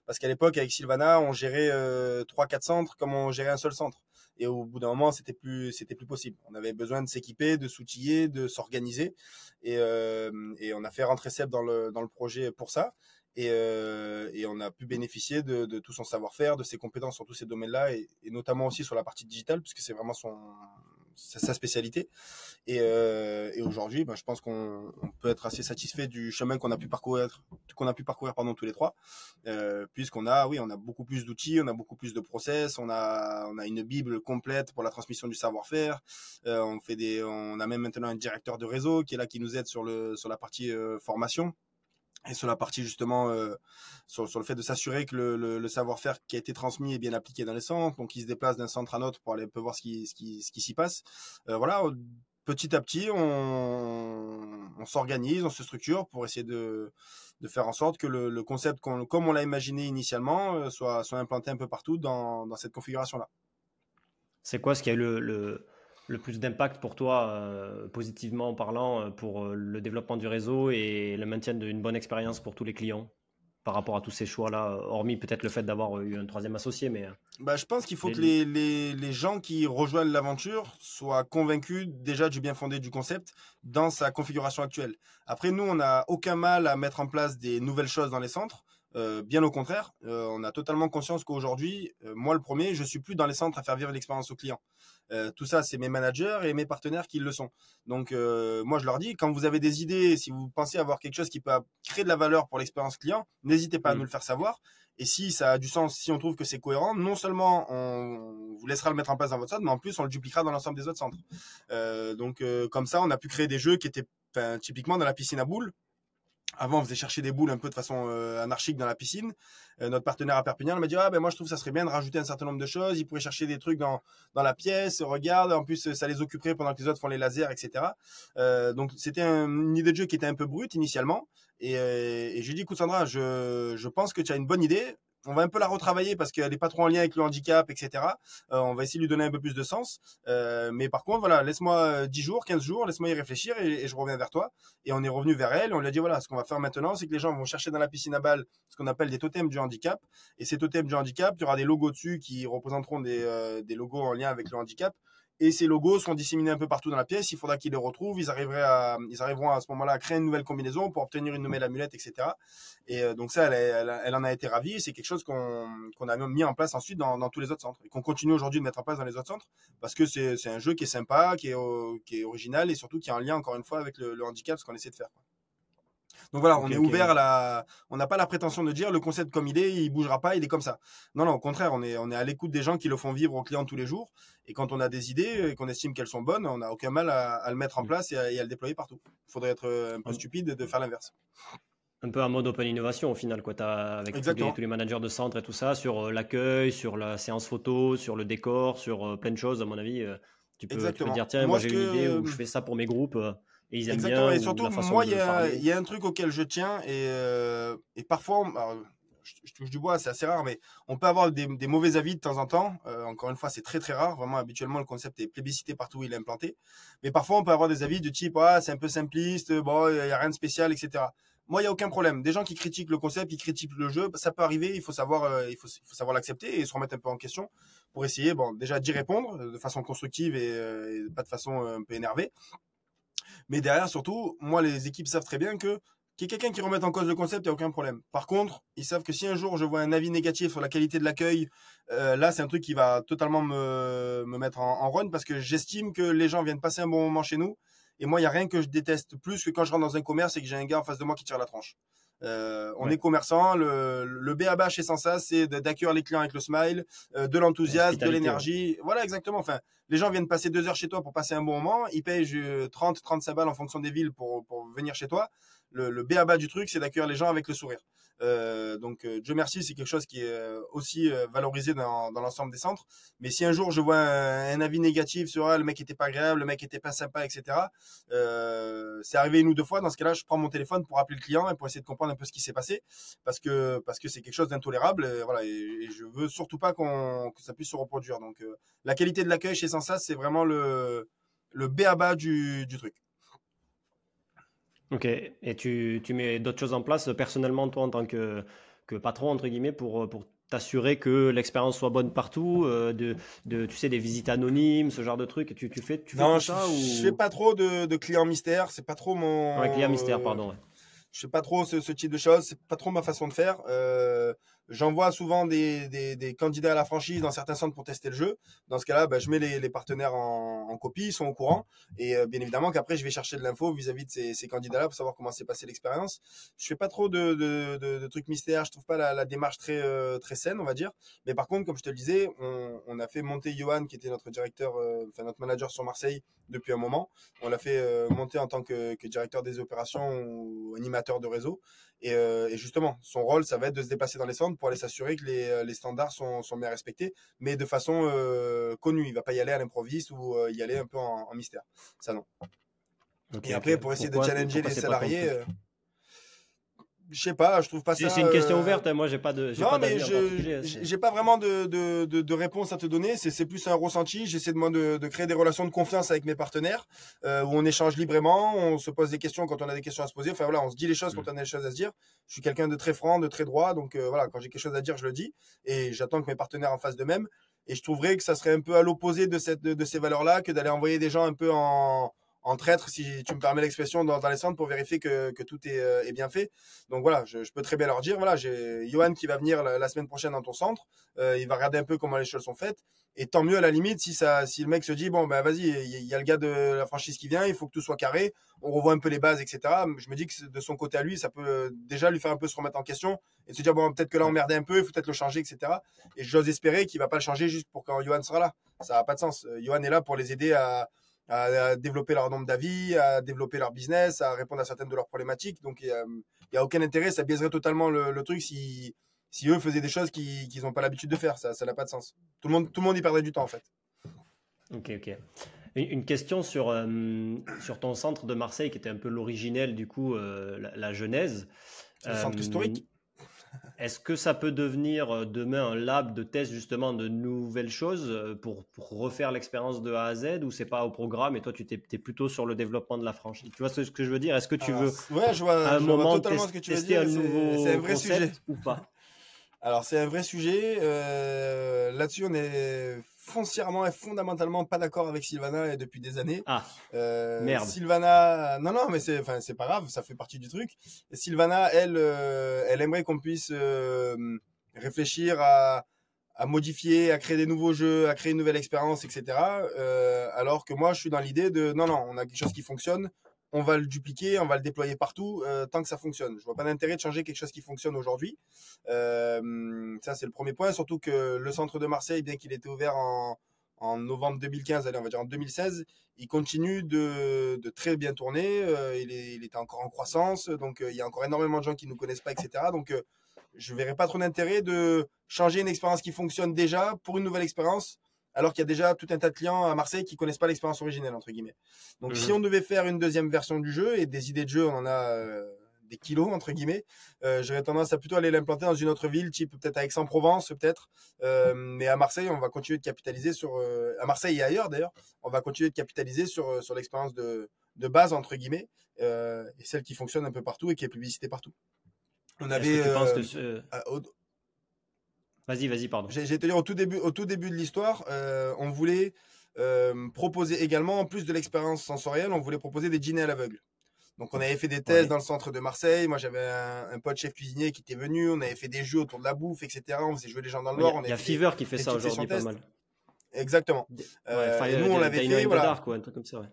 Parce qu'à l'époque avec Sylvana, on gérait euh, trois, quatre centres comme on gérait un seul centre. Et au bout d'un moment, c'était plus, c'était plus possible. On avait besoin de s'équiper, de s'outiller, de s'organiser, et, euh, et on a fait rentrer Seb dans le dans le projet pour ça. Et, euh, et, on a pu bénéficier de, tout son savoir-faire, de ses compétences sur tous ces domaines-là, et, notamment aussi sur la partie digitale, puisque c'est vraiment sa spécialité. Et, euh, et aujourd'hui, ben, je pense qu'on peut être assez satisfait du chemin qu'on a pu parcourir, qu'on a pu parcourir pendant tous les trois, euh, puisqu'on a, oui, on a beaucoup plus d'outils, on a beaucoup plus de process, on a, une bible complète pour la transmission du savoir-faire. On fait des, on a même maintenant un directeur de réseau qui est là, qui nous aide sur la partie formation et sur la partie justement euh, sur, le fait de s'assurer que le, savoir-faire qui a été transmis est bien appliqué dans les centres, donc il se déplace d'un centre à un autre pour aller un peu voir ce qui, s'y passe. Euh, voilà, petit à petit, on, s'organise, on se structure pour essayer de, faire en sorte que le, concept, comme on l'a imaginé initialement, euh, soit, implanté un peu partout dans, cette configuration-là. C'est quoi ce qui eu le, le, le plus d'impact pour toi, euh, positivement parlant, euh, pour euh, le développement du réseau et le maintien d'une bonne expérience pour tous les clients par rapport à tous ces choix-là, hormis peut-être le fait d'avoir eu un troisième associé, mais... Bah, je pense qu'il faut que les, les, les, gens qui rejoignent l'aventure soient convaincus déjà du bien fondé du concept dans sa configuration actuelle. Après, nous, on n'a aucun mal à mettre en place des nouvelles choses dans les centres. Euh, bien au contraire, euh, on a totalement conscience qu'aujourd'hui, euh, moi le premier, je suis plus dans les centres à faire vivre l'expérience au client. Tout ça, c'est mes managers et mes partenaires qui le sont. Donc, moi, je leur dis, quand vous avez des idées, si vous pensez avoir quelque chose qui peut créer de la valeur pour l'expérience client, n'hésitez pas à mmh. nous le faire savoir. Et si ça a du sens, si on trouve que c'est cohérent, non seulement on vous laissera le mettre en place dans votre centre, mais en plus on le dupliquera dans l'ensemble des autres centres. donc, comme ça, on a pu créer des jeux qui étaient typiquement dans la piscine à boules avant, on faisait chercher des boules un peu de façon euh, anarchique dans la piscine. Euh, notre partenaire à Perpignan m'a dit ah ben moi je trouve que ça serait bien de rajouter un certain nombre de choses. Ils pourraient chercher des trucs dans dans la pièce. Regarde, en plus ça les occuperait pendant que les autres font les lasers, etc. Euh, donc c'était une idée de jeu qui était un peu brute initialement. Et, et j'ai dit écoute Sandra, je je pense que tu as une bonne idée on va un peu la retravailler parce qu'elle n'est pas trop en lien avec le handicap, etc. Euh, on va essayer de lui donner un peu plus de sens. Euh, mais par contre, voilà, laisse-moi 10 jours, 15 jours, laisse-moi y réfléchir et, je reviens vers toi. Et on est revenu vers elle. on lui a dit, voilà, ce qu'on va faire maintenant, c'est que les gens vont chercher dans la piscine à balles ce qu'on appelle des totems du handicap. Et ces totems du handicap, il y aura des logos dessus qui représenteront des, euh, des logos en lien avec le handicap et ces logos seront disséminés un peu partout dans la pièce. Il faudra qu'ils les retrouvent. Ils, arriveraient ils arriveront à ce moment-là à créer une nouvelle combinaison pour obtenir une nouvelle amulette, etc. Et euh, donc ça, elle, en a été ravie. C'est quelque chose qu'on qu'on a mis en place ensuite dans, tous les autres centres et qu'on continue aujourd'hui de mettre en place dans les autres centres parce que c'est un jeu qui est sympa, qui est, original et surtout qui a un lien encore une fois avec le handicap, ce qu'on essaie de faire. Donc voilà, on est ouvert à la, on n'a pas la prétention de dire le concept comme il est, il bougera pas, il est comme ça. Non, non, au contraire, on est, on est à l'écoute des gens qui le font vivre aux clients tous les jours. Et quand on a des idées et qu'on estime qu'elles sont bonnes, on n'a aucun mal à, le mettre en mm. place et à, le déployer partout. Il faudrait être euh, un peu stupide de faire l'inverse. un peu un mode open innovation au final, quoi. As, avec tous les, managers de centre et tout ça, sur l'accueil, sur la séance photo, sur le décor, sur plein de choses, à mon avis. tu, peux, dire, tiens, moi, j'ai une idée où je fais ça pour mes groupes. Et ils aiment Exactement. Bien, et surtout, moi, il y, y, a un truc auquel je tiens, et, et parfois, je, touche du bois, c'est assez rare, mais on peut avoir des, mauvais avis de temps en temps. Euh, encore une fois, c'est très très rare. Vraiment, habituellement, le concept est plébiscité partout où il est implanté. Mais parfois, on peut avoir des avis du type, ah, c'est un peu simpliste, bon, il n'y a rien de spécial, etc. Moi, il n'y a aucun problème. Des gens qui critiquent le concept, qui critiquent le jeu, ça peut arriver. Il faut savoir, euh, il faut, savoir l'accepter et se remettre un peu en question pour essayer, bon, déjà d'y répondre de façon constructive et, euh, et pas de façon un peu énervée. Mais derrière, surtout, moi, les équipes savent très bien que qu'il y quelqu'un qui remette en cause le concept, il n'y a aucun problème. Par contre, ils savent que si un jour je vois un avis négatif sur la qualité de l'accueil, euh, là, c'est un truc qui va totalement me, me mettre en, run parce que j'estime que les gens viennent passer un bon moment chez nous. Et moi, il n'y a rien que je déteste plus que quand je rentre dans un commerce et que j'ai un gars en face de moi qui tire la tranche. Euh, on est commerçant, le, le BABA chez Sansa, c'est d'accueillir les clients avec le smile, euh, de l'enthousiasme, de l'énergie. Voilà, exactement. Enfin, les gens viennent passer deux heures chez toi pour passer un bon moment. Ils payent 30, 35 balles en fonction des villes pour, pour venir chez toi le, le béaba du truc, c'est d'accueillir les gens avec le sourire. Euh, donc, euh, Dieu merci, c'est quelque chose qui est euh, aussi valorisé dans, l'ensemble des centres. Mais si un jour je vois un, avis négatif sur ah, le mec était pas agréable, le mec était pas sympa, etc. c'est arrivé une ou deux fois. Dans ce cas-là, je prends mon téléphone pour appeler le client et pour essayer de comprendre un peu ce qui s'est passé, parce que parce que c'est quelque chose d'intolérable. Et, voilà, et, je veux surtout pas qu'on que ça puisse se reproduire. Donc, la qualité de l'accueil chez Sensas, c'est vraiment le le béaba du, du truc. Ok, et tu, tu mets d'autres choses en place personnellement, toi, en tant que, que patron, entre guillemets, pour, pour t'assurer que l'expérience soit bonne partout, euh, de, de, tu sais, des visites anonymes, ce genre de trucs. Tu, tu fais, tu fais non, je, ça ou... je fais pas trop de, de clients mystères. C'est pas trop mon. Ouais, client mystère, pardon. Je fais pas trop ce, ce type de choses. C'est pas trop ma façon de faire. Euh, J'envoie souvent des, des, des, candidats à la franchise dans certains centres pour tester le jeu. Dans ce cas-là, bah, je mets les, les partenaires en, en, copie, ils sont au courant. Et euh, bien évidemment qu'après, je vais chercher de l'info vis-à-vis de ces, ces candidats-là pour savoir comment s'est passé l'expérience. Je fais pas trop de, de, de, trucs mystères. Je trouve pas la, la démarche très, euh, très saine, on va dire. Mais par contre, comme je te le disais, on, on a fait monter Johan, qui était notre directeur, euh, enfin notre manager sur Marseille depuis un moment. On l'a fait monter en tant que, que, directeur des opérations ou animateur de réseau. Et, et justement, son rôle, ça va être de se déplacer dans les centres pour aller s'assurer que les, euh, les, standards sont, sont, bien respectés, mais de façon euh, connue. Il va pas y aller à l'improviste ou euh, y aller un peu en, mystère. Ça non. et après, pour essayer de challenger les salariés je sais pas, je trouve pas ça. C'est une question ouverte, hein. moi j'ai pas de. Non, pas mais je j'ai pas vraiment de, de, de, de, réponse à te donner. C'est plus un ressenti. J'essaie de moi de, de, créer des relations de confiance avec mes partenaires euh, où on échange librement, on se pose des questions quand on a des questions à se poser. Enfin voilà, on se dit les choses quand mm. on a des choses à se dire. Je suis quelqu'un de très franc, de très droit, donc euh, voilà, quand j'ai quelque chose à dire, je le dis et j'attends que mes partenaires en fassent de même. Et je trouverais que ça serait un peu à l'opposé de cette de, de ces valeurs-là que d'aller envoyer des gens un peu en en traître, si tu me permets l'expression, dans, dans, les centres pour vérifier que, que tout est, euh, bien fait. Donc voilà, je, peux très bien leur dire, voilà, j'ai Johan qui va venir la, semaine prochaine dans ton centre, euh, il va regarder un peu comment les choses sont faites, et tant mieux à la limite si ça, si le mec se dit, bon ben vas-y, il y, a le gars de la franchise qui vient, il faut que tout soit carré, on revoit un peu les bases, etc. Je me dis que de son côté à lui, ça peut déjà lui faire un peu se remettre en question et se dire, bon peut-être que là on merdait un peu, il faut peut-être le changer, etc. Et j'ose espérer qu'il va pas le changer juste pour quand Johan sera là. Ça n'a pas de sens. Euh, Johan est là pour les aider à à, développer leur nombre d'avis, à développer leur business, à répondre à certaines de leurs problématiques. Donc, il n'y a, aucun intérêt. Ça biaiserait totalement le, truc si, si eux faisaient des choses qu'ils n'ont pas l'habitude de faire. Ça n'a pas de sens. Tout le, monde, tout le monde y perdrait du temps, en fait. Ok, ok. Une question sur, euh, sur ton centre de Marseille, qui était un peu l'originel, du coup, euh, la, genèse. Le centre historique? Est-ce que ça peut devenir euh, demain un lab de test justement de nouvelles choses euh, pour, pour refaire l'expérience de A à Z ou c'est pas au programme et toi tu es, plutôt sur le développement de la franchise? Tu vois ce que je veux dire? Est-ce que tu veux ouais, je vois, un moment totalement ce que tu veux dire. C'est un vrai sujet ou pas? Alors c'est un vrai sujet. Euh, là-dessus on est foncièrement et fondamentalement pas d'accord avec Sylvana depuis des années. Ah, euh, merde. Sylvana, non, non, mais c'est, enfin, c'est pas grave, ça fait partie du truc. Et Sylvana, elle, euh, elle aimerait qu'on puisse euh, réfléchir à, à modifier, à créer des nouveaux jeux, à créer une nouvelle expérience, etc. Alors que moi, je suis dans l'idée de, non, non, on a quelque chose qui fonctionne, on va le dupliquer, on va le déployer partout euh, tant que ça fonctionne. Je vois pas d'intérêt de changer quelque chose qui fonctionne aujourd'hui. Euh, ça, c'est le premier point. Surtout que le centre de Marseille, bien qu'il était ouvert en, novembre 2015, allez, on va dire en 2016, il continue de, très bien tourner. Euh, il, est, il encore en croissance, donc il y a encore énormément de gens qui ne nous connaissent pas, etc. Donc je ne verrai pas trop d'intérêt de changer une expérience qui fonctionne déjà pour une nouvelle expérience, alors qu'il y a déjà tout un tas de clients à Marseille qui connaissent pas l'expérience originelle, entre guillemets. Donc si mhm. on devait faire une deuxième version du jeu, et des idées de jeu, on en a des kilos entre guillemets. Euh, J'aurais tendance à plutôt aller l'implanter dans une autre ville, type peut-être à Aix-en-Provence, peut-être. Euh, mais à Marseille, on va continuer de capitaliser sur. Euh, à Marseille et ailleurs d'ailleurs, on va continuer de capitaliser sur, euh, sur l'expérience de, de, base entre guillemets euh, et celle qui fonctionne un peu partout et qui est publicité partout. On avait. Que Vas-y, vas-y, pardon. J'ai te dire au tout début, au tout début de l'histoire, on voulait proposer également, en plus de l'expérience sensorielle, on voulait proposer des dîners à l'aveugle. Donc on avait fait des tests dans le centre de Marseille. Moi j'avais un, pote chef cuisinier qui était venu. On avait fait des jeux autour de la bouffe, etc. On faisait jouer les gens dans le Nord. Il y a, Fever qui fait ça aujourd'hui pas mal. Exactement. Euh, et nous on l'avait fait. Voilà. Dark, un truc comme ça.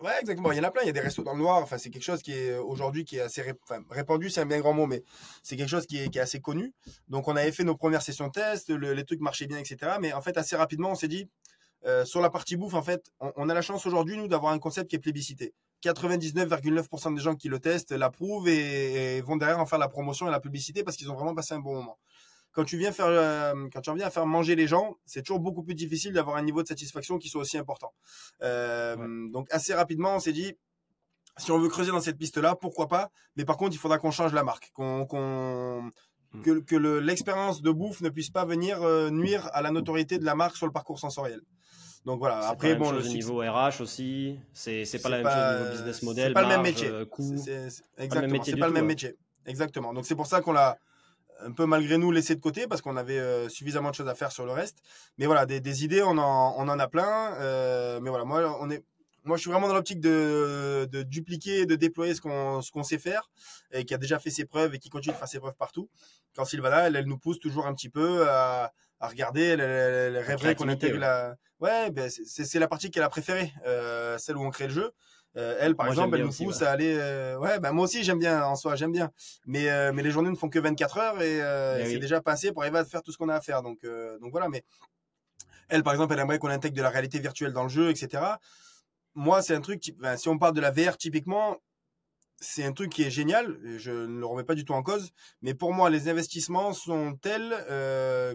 Ouais. exactement. Il y en a plein. Il y a des restos dans le noir. Enfin, c'est quelque chose qui est aujourd'hui qui est assez répandu. C'est un bien grand mot, mais c'est quelque chose qui est, assez connu. Donc, on avait fait nos premières sessions test. les trucs marchaient bien, etc. Mais en fait, assez rapidement, on s'est dit, euh, sur la partie bouffe, en fait, on, on a la chance aujourd'hui, nous, d'avoir un concept qui est plébiscité. 99,9% des gens qui le testent l'approuvent et, vont derrière en faire la promotion et la publicité parce qu'ils ont vraiment passé un bon moment. Quand tu viens faire, euh, quand tu viens à faire manger les gens, c'est toujours beaucoup plus difficile d'avoir un niveau de satisfaction qui soit aussi important. Euh, donc assez rapidement, on s'est dit, si on veut creuser dans cette piste-là, pourquoi pas? Mais par contre, il faudra qu'on change la marque, qu'on mm. que, que l'expérience de bouffe ne puisse pas venir euh, nuire à la notoriété de la marque sur le parcours sensoriel. Donc voilà. Après, bon, le niveau RH aussi, c'est pas la même chose au niveau business model. C'est pas le même métier. exactement. C'est pas le même métier. Exactement. Donc c'est pour ça qu'on l'a un peu malgré nous laissé de côté parce qu'on avait euh, suffisamment de choses à faire sur le reste. Mais voilà, des, des idées, on en, on en a plein. Euh, mais voilà, moi, on est, moi, je suis vraiment dans l'optique de, de dupliquer, de déployer ce qu'on ce qu'on sait faire et qui a déjà fait ses preuves et qui continue de faire ses preuves partout. Quand Sylvana, elle, elle nous pousse toujours un petit peu à, à regarder. Elle, elle, rêverait qu'on intègre la. Ouais, ben c'est la partie qu'elle a préférée, euh, celle où on crée le jeu. Euh, elle, par exemple, elle nous pousse à aller. Euh, ouais, ben moi aussi j'aime bien en soi, j'aime bien. Mais euh, mais les journées ne font que 24 heures et, et c'est déjà passé pour arriver à faire tout ce qu'on a à faire. Donc donc voilà. Mais elle, par exemple, elle aimerait qu'on intègre de la réalité virtuelle dans le jeu, etc. Moi, c'est un truc. Ben, si on parle de la VR, typiquement, c'est un truc qui est génial, je ne le remets pas du tout en cause, mais pour moi, les investissements sont tels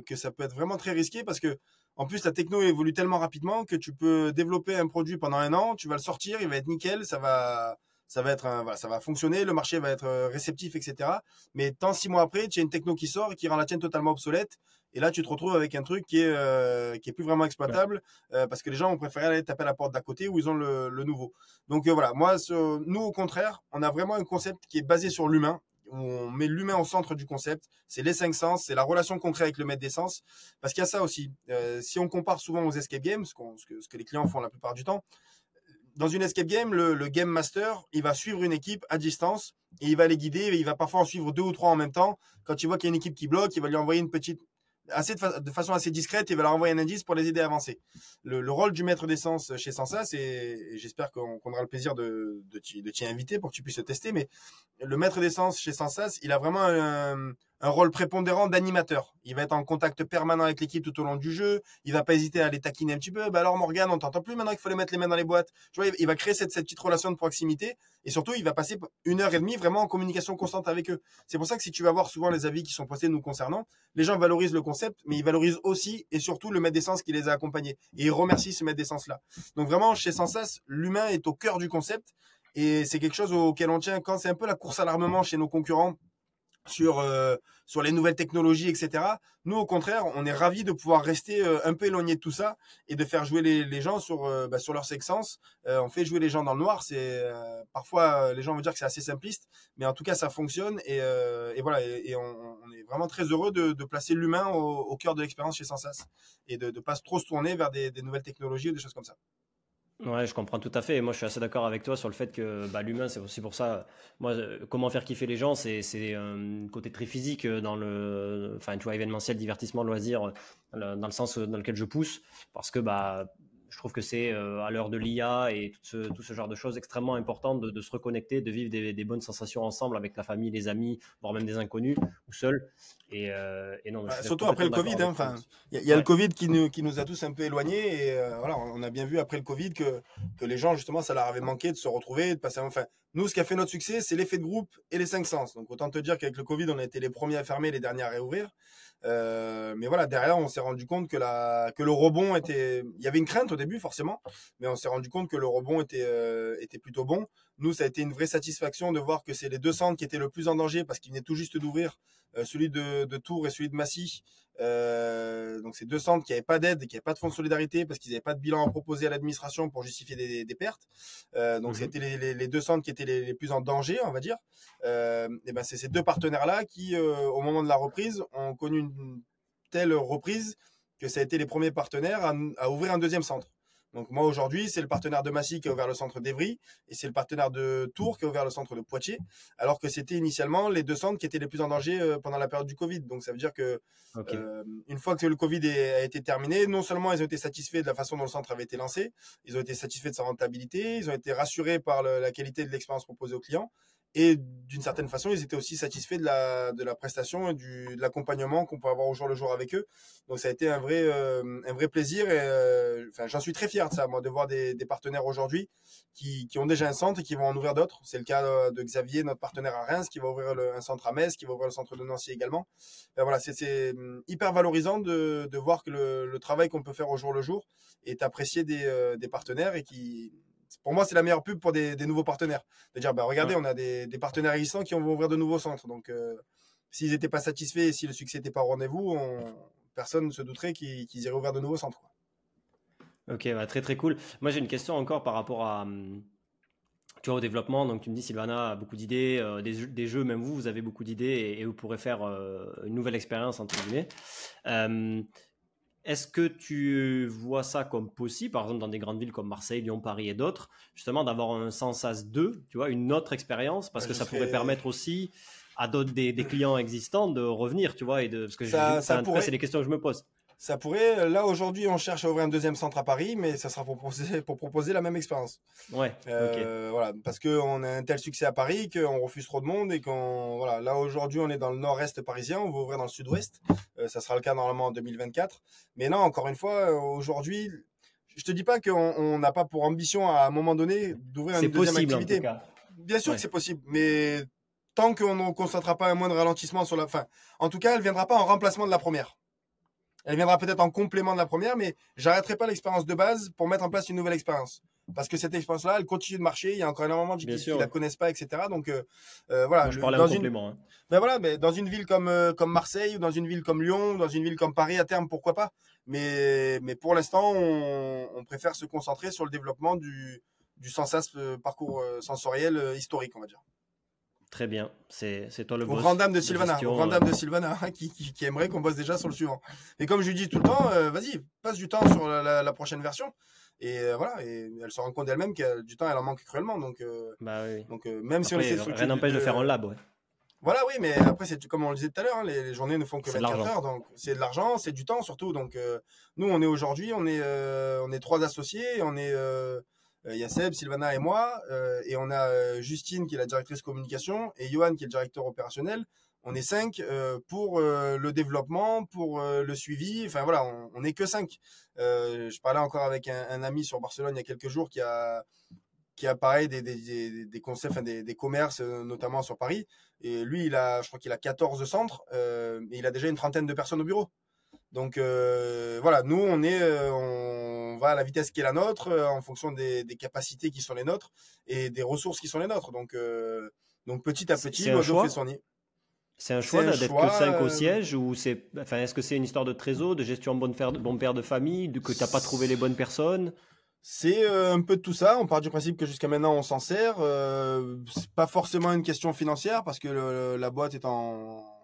que ça peut être vraiment très risqué parce que, en plus, la techno évolue tellement rapidement que tu peux développer un produit pendant un an, tu vas le sortir, il va être nickel, ça va, ça va être, voilà, ça va fonctionner, le marché va être euh, réceptif, etc. Mais tant six mois après, tu as une techno qui sort et qui rend la tienne totalement obsolète et là, tu te retrouves avec un truc qui est, euh, qui est plus vraiment exploitable euh, parce que les gens ont préféré aller taper à la porte d'à côté où ils ont le, le nouveau. Donc euh, voilà, moi, nous, au contraire, on a vraiment un concept qui est basé sur l'humain. On met l'humain au centre du concept. C'est les cinq sens, c'est la relation qu'on crée avec le maître des sens. Parce qu'il y a ça aussi. si on compare souvent aux escape games, ce, ce, que, ce, que, les clients font la plupart du temps, dans une escape game, le, le, game master, il va suivre une équipe à distance et il va les guider. Et il va parfois en suivre deux ou trois en même temps. Quand il voit qu'il y a une équipe qui bloque, il va lui envoyer une petite, assez de, façon assez discrète, il va leur envoyer un indice pour les aider à avancer. Le, rôle du maître d'essence chez Sansa, c'est, j'espère qu'on aura le plaisir de, de t'y inviter pour que tu puisses le tester, mais le maître d'essence chez Sansas, il a vraiment un, un rôle prépondérant d'animateur. Il va être en contact permanent avec l'équipe tout au long du jeu. Il va pas hésiter à les taquiner un petit peu. Bah alors Morgan, on t'entend plus maintenant qu'il faut les mettre les mains dans les boîtes. Tu vois, il va créer cette, cette petite relation de proximité et surtout il va passer une heure et demie vraiment en communication constante avec eux. C'est pour ça que si tu vas voir souvent les avis qui sont postés nous concernant, les gens valorisent le concept, mais ils valorisent aussi et surtout le maître d'essence qui les a accompagnés et ils remercient ce maître d'essence là. Donc vraiment chez Sansas, l'humain est au cœur du concept et c'est quelque chose auquel on tient quand c'est un peu la course à l'armement chez nos concurrents sur euh, sur les nouvelles technologies, etc. Nous, au contraire, on est ravis de pouvoir rester euh, un peu éloigné de tout ça et de faire jouer les, les gens sur euh, bah, sur leur sexence. on fait jouer les gens dans le noir. C'est parfois les gens vont dire que c'est assez simpliste, mais en tout cas ça fonctionne et, et voilà. Et, on, est vraiment très heureux de, placer l'humain au, au, cœur de l'expérience chez Sensas et de ne pas trop se tourner vers des, des nouvelles technologies ou des choses comme ça. Ouais, je comprends tout à fait. Et moi, je suis assez d'accord avec toi sur le fait que bah, l'humain, c'est aussi pour ça. Moi, euh, comment faire kiffer les gens, c'est un côté très physique euh, dans le, enfin, tu vois, événementiel, divertissement, loisir, dans le sens dans lequel je pousse, parce que bah, trouve que c'est à l'heure de l'IA et tout ce, tout ce, genre de choses extrêmement important de, se reconnecter, de vivre des, bonnes sensations ensemble avec la famille, les amis, voire même des inconnus ou seul. Et, non, bah, surtout après le Covid, hein, enfin, il y a, le Covid qui nous, qui nous a tous un peu éloignés et voilà, on a bien vu après le Covid que, que les gens justement ça leur avait manqué de se retrouver, de passer enfin nous, ce qui a fait notre succès, c'est l'effet de groupe et les cinq sens. Donc, autant te dire qu'avec le Covid, on a été les premiers à fermer, les derniers à réouvrir. Euh, mais voilà, derrière, on s'est rendu compte que, la, que le rebond était. Il y avait une crainte au début, forcément, mais on s'est rendu compte que le rebond était, euh, était plutôt bon. Nous, ça a été une vraie satisfaction de voir que c'est les deux centres qui étaient le plus en danger parce qu'ils venaient tout juste d'ouvrir, euh, celui de, de, Tours et celui de Massy. Euh, donc, c'est deux centres qui n'avaient pas d'aide, qui n'avaient pas de fonds de solidarité parce qu'ils n'avaient pas de bilan à proposer à l'administration pour justifier des, des pertes. Euh, donc, mmh c'était les, les, les, deux centres qui étaient les, les, plus en danger, on va dire. Et ben, c'est ces deux partenaires-là qui, au moment de la reprise, ont connu une telle reprise que ça a été les premiers partenaires à, à ouvrir un deuxième centre. Donc moi aujourd'hui, c'est le partenaire de Massy qui a ouvert le centre d'Evry et c'est le partenaire de Tours qui a ouvert le centre de Poitiers, alors que c'était initialement les deux centres qui étaient les plus en danger euh, pendant la période du Covid. Donc ça veut dire que euh, une fois que le Covid a été terminé, non seulement ils ont été satisfaits de la façon dont le centre avait été lancé, ils ont été satisfaits de sa rentabilité, ils ont été rassurés par la qualité de l'expérience proposée aux clients et d'une certaine façon, ils étaient aussi satisfaits de la, de la prestation et du, de l'accompagnement qu'on peut avoir au jour le jour avec eux. Donc ça a été un vrai, euh, un vrai plaisir euh, enfin, j'en suis très fier de ça, moi, de voir des, partenaires aujourd'hui qui, qui, ont déjà un centre et qui vont en ouvrir d'autres. C'est le cas de Xavier, notre partenaire à Reims, qui va ouvrir un centre à Metz, qui va ouvrir le centre de Nancy également. Ben voilà, c'est hum, hyper valorisant de, de voir que le, le travail qu'on peut faire au jour le jour est apprécié des, euh, des partenaires et qui pour moi, c'est la meilleure pub pour des, nouveaux partenaires. De dire, bah, regardez, on a des, partenaires existants qui vont ouvrir de nouveaux centres. Donc, euh, s'ils n'étaient pas satisfaits et si le succès n'était pas au rendez-vous, personne ne se douterait qu'ils iraient ouvrir de nouveaux centres. Ok, bah, très très cool. Moi, j'ai une question encore par rapport à. Hum, tu vois, au développement, donc tu me dis Sylvana a beaucoup d'idées, euh, des, jeux, même vous, vous avez beaucoup d'idées et, vous pourrez faire euh, une nouvelle expérience, entre guillemets. Est-ce que tu vois ça comme possible, par exemple dans des grandes villes comme Marseille, Lyon, Paris et d'autres, justement d'avoir un Sensas 2, tu vois, une autre expérience, parce que ça pourrait permettre aussi à d'autres des, clients existants de revenir, tu vois, et de parce que ça, c'est des questions que je me pose. Ça pourrait. Là, aujourd'hui, on cherche à ouvrir un deuxième centre à Paris, mais ça sera pour proposer, pour proposer la même expérience. Ouais. Euh, voilà, parce qu'on a un tel succès à Paris qu'on refuse trop de monde et qu'on. Voilà, là, aujourd'hui, on est dans le nord-est parisien, on va ouvrir dans le sud-ouest. Euh, ça sera le cas normalement en 2024. Mais non, encore une fois, aujourd'hui, je te dis pas qu'on n'a pas pour ambition à un moment donné d'ouvrir une deuxième possible, activité. En tout cas. Bien sûr que c'est possible, mais tant qu'on ne constatera pas un moindre ralentissement sur la fin. En tout cas, elle viendra pas en remplacement de la première. Elle viendra peut-être en complément de la première, mais j'arrêterai pas l'expérience de base pour mettre en place une nouvelle expérience. Parce que cette expérience-là, elle continue de marcher. Il y a encore énormément de gens qui, ne la connaissent pas, etc. Donc euh, euh, voilà. je parlais dans en complément. Hein. Ben voilà, mais dans une ville comme euh, comme Marseille ou dans une ville comme Lyon, ou dans une ville comme Paris à terme, pourquoi pas. Mais mais pour l'instant, on, on, préfère se concentrer sur le développement du du sensas parcours sensoriel historique, on va dire. Très bien, c'est toi le boss. Au grand dame de Sylvana, au grand dame de Sylvana qui, qui, aimerait qu'on bosse déjà sur le suivant. Et comme je lui dis tout le temps, euh, vas-y, passe du temps sur la, prochaine version. Et euh, voilà, et elle se rend compte d'elle-même que du temps, elle en manque cruellement. Donc, euh, bah oui. donc même si on essaie Rien n'empêche de faire en lab, ouais. Voilà, oui, mais après, c'est comme on le disait tout à l'heure, hein, les, journées ne font que 24 heures, donc c'est de l'argent, c'est du temps surtout. Donc, nous, on est aujourd'hui, on est, on est trois associés, on est il a Seb, Sylvana et moi, euh, et on a euh, Justine qui est la directrice communication et Johan qui est le directeur opérationnel. On est cinq euh, pour le développement, pour le suivi. Enfin voilà, on n'est que cinq. je parlais encore avec un, ami sur Barcelone il y a quelques jours qui a qui a pareil des, des, des, concepts, des, des, commerces, notamment sur Paris. Et lui, il a, je crois qu'il a 14 centres, et il a déjà une trentaine de personnes au bureau. Donc voilà, nous, on est, va à la vitesse qui est la nôtre, euh, en fonction des, capacités qui sont les nôtres et des ressources qui sont les nôtres. Donc, euh, donc petit à petit, l'oiseau fait son nid. C'est un choix d'être que 5 au euh, siège ou c'est, enfin, est-ce que c'est une histoire de trésor, de gestion bon, bon père de famille, que tu n'as pas trouvé les bonnes personnes? C'est un peu de tout ça. On part du principe que jusqu'à maintenant on s'en sert. Euh, c'est pas forcément une question financière parce que la boîte est en,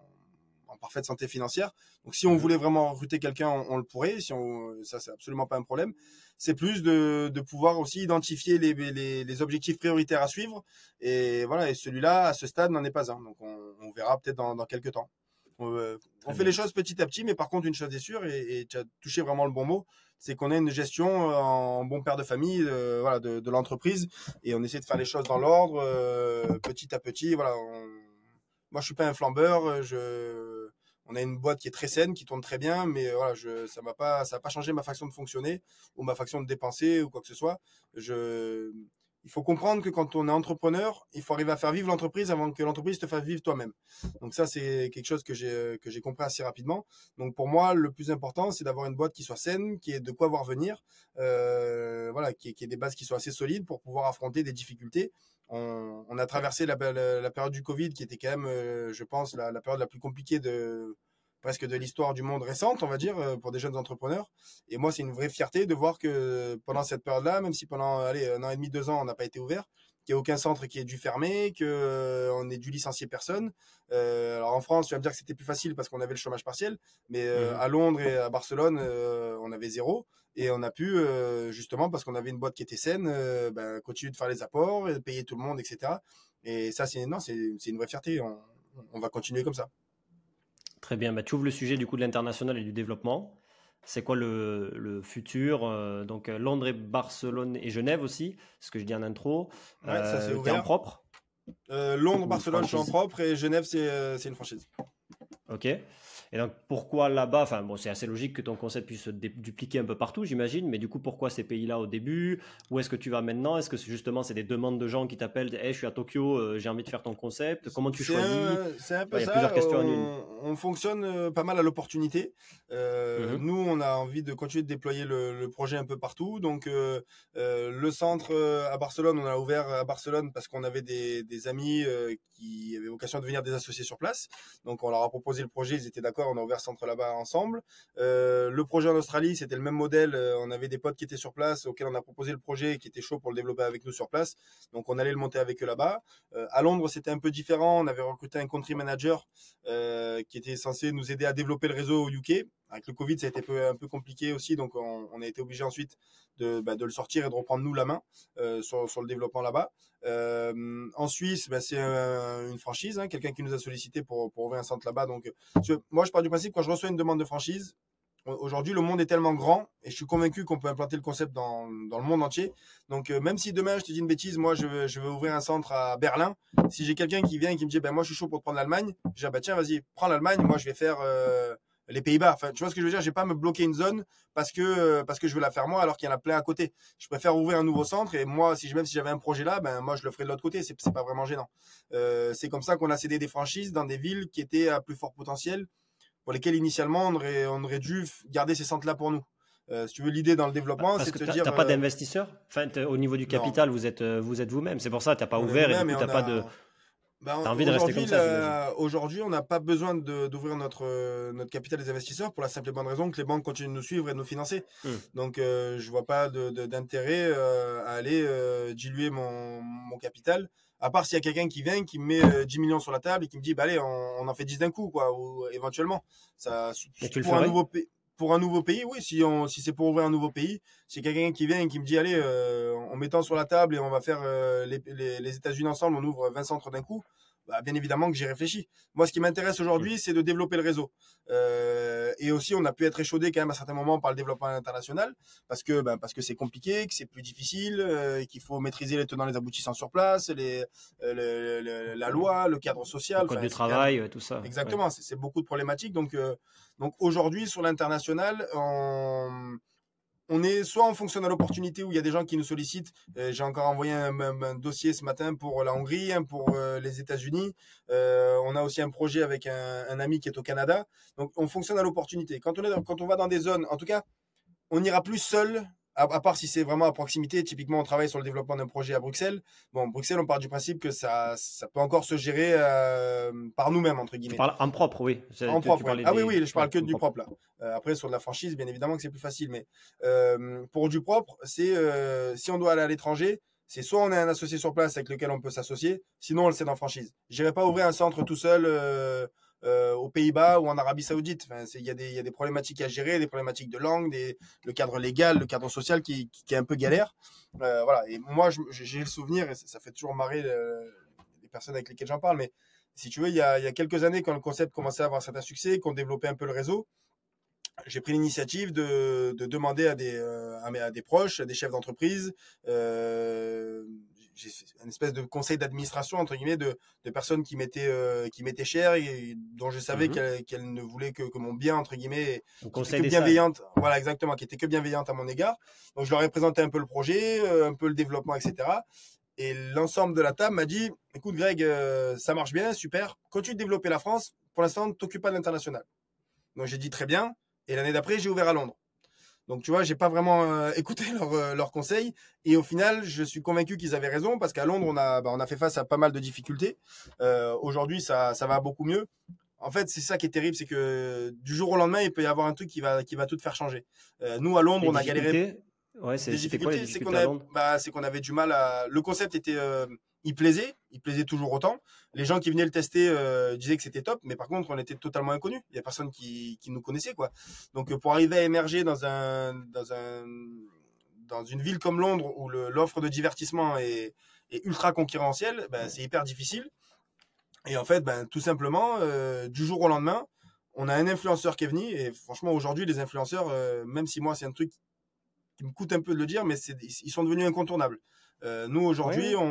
parfaite santé financière. Donc si on mhm. voulait vraiment recruter quelqu'un, on, le pourrait. Si on, ça c'est absolument pas un problème. C'est plus de, de, pouvoir aussi identifier les, les, les, objectifs prioritaires à suivre. Et voilà. Et celui-là, à ce stade, n'en est pas un. Donc on, on verra peut-être dans, dans quelques temps. On, euh, on fait les choses petit à petit, mais par contre, une chose est sûre, et, tu as touché vraiment le bon mot, c'est qu'on a une gestion en bon père de famille voilà, de, de l'entreprise et on essaie de faire les choses dans l'ordre, petit à petit. Voilà, Moi, je suis pas un flambeur. Je... On a une boîte qui est très saine, qui tourne très bien, mais voilà, je... ça m'a pas, ça n'a pas changé ma façon de fonctionner ou ma façon de dépenser ou quoi que ce soit. Je il faut comprendre que quand on est entrepreneur, il faut arriver à faire vivre l'entreprise avant que l'entreprise te fasse vivre toi-même. Donc ça, c'est quelque chose que j'ai que j'ai compris assez rapidement. Donc pour moi, le plus important, c'est d'avoir une boîte qui soit saine, qui ait de quoi voir venir, euh, voilà, qui ait, des bases qui soient assez solides pour pouvoir affronter des difficultés. On, a traversé la, période du Covid, qui était quand même, euh, je pense, la période la plus compliquée de presque de l'histoire du monde récente, on va dire, euh, pour des jeunes entrepreneurs. Et moi, c'est une vraie fierté de voir que pendant cette période-là, même si pendant allez, un an et demi, deux ans, on n'a pas été ouvert, qu'il n'y a aucun centre qui ait dû fermer, qu'on euh, ait dû licencier personne. Euh, alors en France, tu vas me dire que c'était plus facile parce qu'on avait le chômage partiel, mais mmh à Londres et à Barcelone, on avait zéro. Et on a pu, justement, parce qu'on avait une boîte qui était saine, ben, continuer de faire les apports, payer tout le monde, etc. Et ça, c'est une vraie fierté. on va continuer comme ça. Très bien. Bah, tu ouvres le sujet du coup de l'international et du développement. C'est quoi le, futur euh, Donc euh, Londres, et Barcelone et Genève aussi, ce que je dis en intro. Ouais, ça c'est euh, en propre? Londres, Barcelone, je suis en propre et Genève, c'est une franchise. Ok. Et donc, pourquoi là-bas Enfin, bon, c'est assez logique que ton concept puisse se dupliquer un peu partout, j'imagine, mais du coup, pourquoi ces pays-là au début? Où est-ce que tu vas maintenant? Est-ce que justement, c'est des demandes de gens qui t'appellent Hey, je suis à Tokyo, euh, j'ai envie de faire ton concept. Comment tu choisis? un peu ça. Plusieurs questions on, on fonctionne euh, pas mal à l'opportunité. Euh, mmh nous, on a envie de continuer de déployer le, projet un peu partout. Donc, le centre à Barcelone, on a ouvert à Barcelone parce qu'on avait des, des amis qui avaient vocation à devenir des associés sur place. Donc, on leur a proposé le projet, ils étaient d'accord on a ouvert centre là-bas ensemble. Euh, le projet en Australie, c'était le même modèle. Euh, on avait des potes qui étaient sur place, auxquels on a proposé le projet et qui étaient chauds pour le développer avec nous sur place. Donc on allait le monter avec eux là-bas. Euh, à Londres, c'était un peu différent. On avait recruté un country manager qui était censé nous aider à développer le réseau au UK. Avec le Covid, ça a été un peu, compliqué aussi, donc on, a été obligé ensuite bah, de, le sortir et de reprendre nous la main sur, le développement là-bas. en Suisse, bah, c'est une franchise, hein, quelqu'un qui nous a sollicité pour, pour ouvrir un centre là-bas. Donc, moi, je pars du principe quand je reçois une demande de franchise, aujourd'hui, le monde est tellement grand et je suis convaincu qu'on peut implanter le concept dans, le monde entier. Donc, euh, même si demain, je te dis une bêtise, moi, je veux, je veux ouvrir un centre à Berlin, si j'ai quelqu'un qui vient et qui me dit, ben, moi, je suis chaud pour prendre l'Allemagne, je dis, ah, bah, tiens, vas-y, prends l'Allemagne, moi, je vais faire euh, les Pays-Bas. Enfin, tu vois ce que je veux dire? Je vais pas me bloquer une zone parce que, euh, parce que je veux la faire moi alors qu'il y en a plein à côté. Je préfère ouvrir un nouveau centre et moi, si, même si j'avais un projet là, ben, moi, je le ferais de l'autre côté. C'est pas vraiment gênant. c'est comme ça qu'on a cédé des franchises dans des villes qui étaient à plus fort potentiel pour lesquels initialement on aurait, on aurait dû garder ces centres-là pour nous. Euh, si tu veux, l'idée dans le développement, c'est de te dire. Tu n'as pas euh, d'investisseurs? Enfin, Au niveau du capital, vous êtes, euh, vous êtes vous-même. C'est pour ça que tu n'as pas ouvert et du coup, tu n'as pas de. Ben, as envie de rester comme ça Aujourd'hui, on n'a pas besoin d'ouvrir notre, notre capital des investisseurs pour la simple et bonne raison que les banques continuent de nous suivre et de nous financer. Hmm. Donc, je ne vois pas d'intérêt à aller diluer mon, mon capital à part s'il y a quelqu'un qui vient, qui met 10 euh, millions sur la table et qui me dit, bah allez, on, en fait 10 d'un coup, quoi, ou éventuellement. Ça, pour, un nouveau pour un nouveau pays, oui, si, on, si c'est pour ouvrir un nouveau pays, si quelqu'un qui vient et qui me dit, allez, euh, en mettant sur la table et on va faire euh, les, les, les États-Unis ensemble, on ouvre 20 centres d'un coup, bah, bien évidemment que j'y réfléchis. Moi, ce qui m'intéresse aujourd'hui, c'est de développer le réseau. Euh, et aussi, on a pu être échaudé quand même à certains moments par le développement international, parce que bah, parce que c'est compliqué, que c'est plus difficile, euh, qu'il faut maîtriser les tenants, les aboutissants sur place, les, euh, la loi, le cadre social, le code du travail, tout ça. Exactement, c'est beaucoup de problématiques. Donc donc aujourd'hui, sur l'international, on on est soit on fonctionne à l'opportunité où il y a des gens qui nous sollicitent. Euh, j'ai encore envoyé un, dossier ce matin pour la Hongrie, pour euh, les États-Unis. Euh, on a aussi un projet avec un, ami qui est au Canada. Donc on fonctionne à l'opportunité. Quand on quand on va dans des zones, en tout cas, on n'ira plus seul à, part si c'est vraiment à proximité, typiquement on travaille sur le développement d'un projet à Bruxelles. Bon, Bruxelles, on part du principe que ça, ça peut encore se gérer euh, par nous-mêmes, entre guillemets. Tu parles en propre, oui. En propre, Ah oui, oui, je parle que du propre, là. Euh, après, sur de la franchise, bien évidemment que c'est plus facile. Mais euh, pour du propre, c'est si on doit aller à l'étranger, c'est soit on est un associé sur place avec lequel on peut s'associer, sinon on le sait en franchise. Je n'irai pas ouvrir un centre tout seul euh, aux Pays-Bas ou en Arabie Saoudite. Il y, a des problématiques à gérer, des problématiques de langue, le cadre légal, le cadre social qui, est un peu galère. Euh, voilà. Et moi, j'ai le souvenir, et ça, fait toujours marrer euh, les personnes avec lesquelles j'en parle, mais si tu veux, il y, a, quelques années, quand le concept commençait à avoir certain succès, qu'on développait un peu le réseau, j'ai pris l'initiative de, de, demander à des, à, des proches, à des chefs d'entreprise, j'ai une espèce de conseil d'administration entre guillemets de, de personnes qui m'étaient euh, qui m'étaient chères et dont je savais mmh qu'elles ne voulaient que, que, mon bien entre guillemets conseil que bienveillante voilà exactement qui était que bienveillante à mon égard. Donc je leur ai présenté un peu le projet euh, un peu le développement etc et l'ensemble de la table m'a dit écoute Greg euh, ça marche bien super. Continue de développer la France. Pour l'instant t'occupe pas de l'international donc j'ai dit très bien et l'année d'après j'ai ouvert à Londres donc, tu vois, j'ai pas vraiment euh, écouté leurs euh, leur conseils. Et au final, je suis convaincu qu'ils avaient raison parce qu'à Londres, on a, bah, on a fait face à pas mal de difficultés. Euh, Aujourd'hui, ça, ça va beaucoup mieux. En fait, c'est ça qui est terrible, c'est que du jour au lendemain, il peut y avoir un truc qui va, qui va tout faire changer. Nous, à Londres, on a galéré. Ouais, c'est difficultés, c'est qu'on avait, bah, qu'on avait du mal à. Le concept était, il plaisait, il plaisait toujours autant. Les gens qui venaient le tester euh, disaient que c'était top, mais par contre, on était totalement inconnus. Il y a personne qui, nous connaissait, quoi. Donc, euh, pour arriver à émerger dans un, dans un, dans une ville comme Londres où l'offre de divertissement est, est ultra concurrentielle, ben, c'est hyper difficile. Et en fait, ben, tout simplement, euh, du jour au lendemain, on a un influenceur qui est venu. Et franchement, aujourd'hui, les influenceurs, même si moi, c'est un truc qui me coûte un peu de le dire, mais ils sont devenus incontournables. Euh, nous, aujourd'hui, on,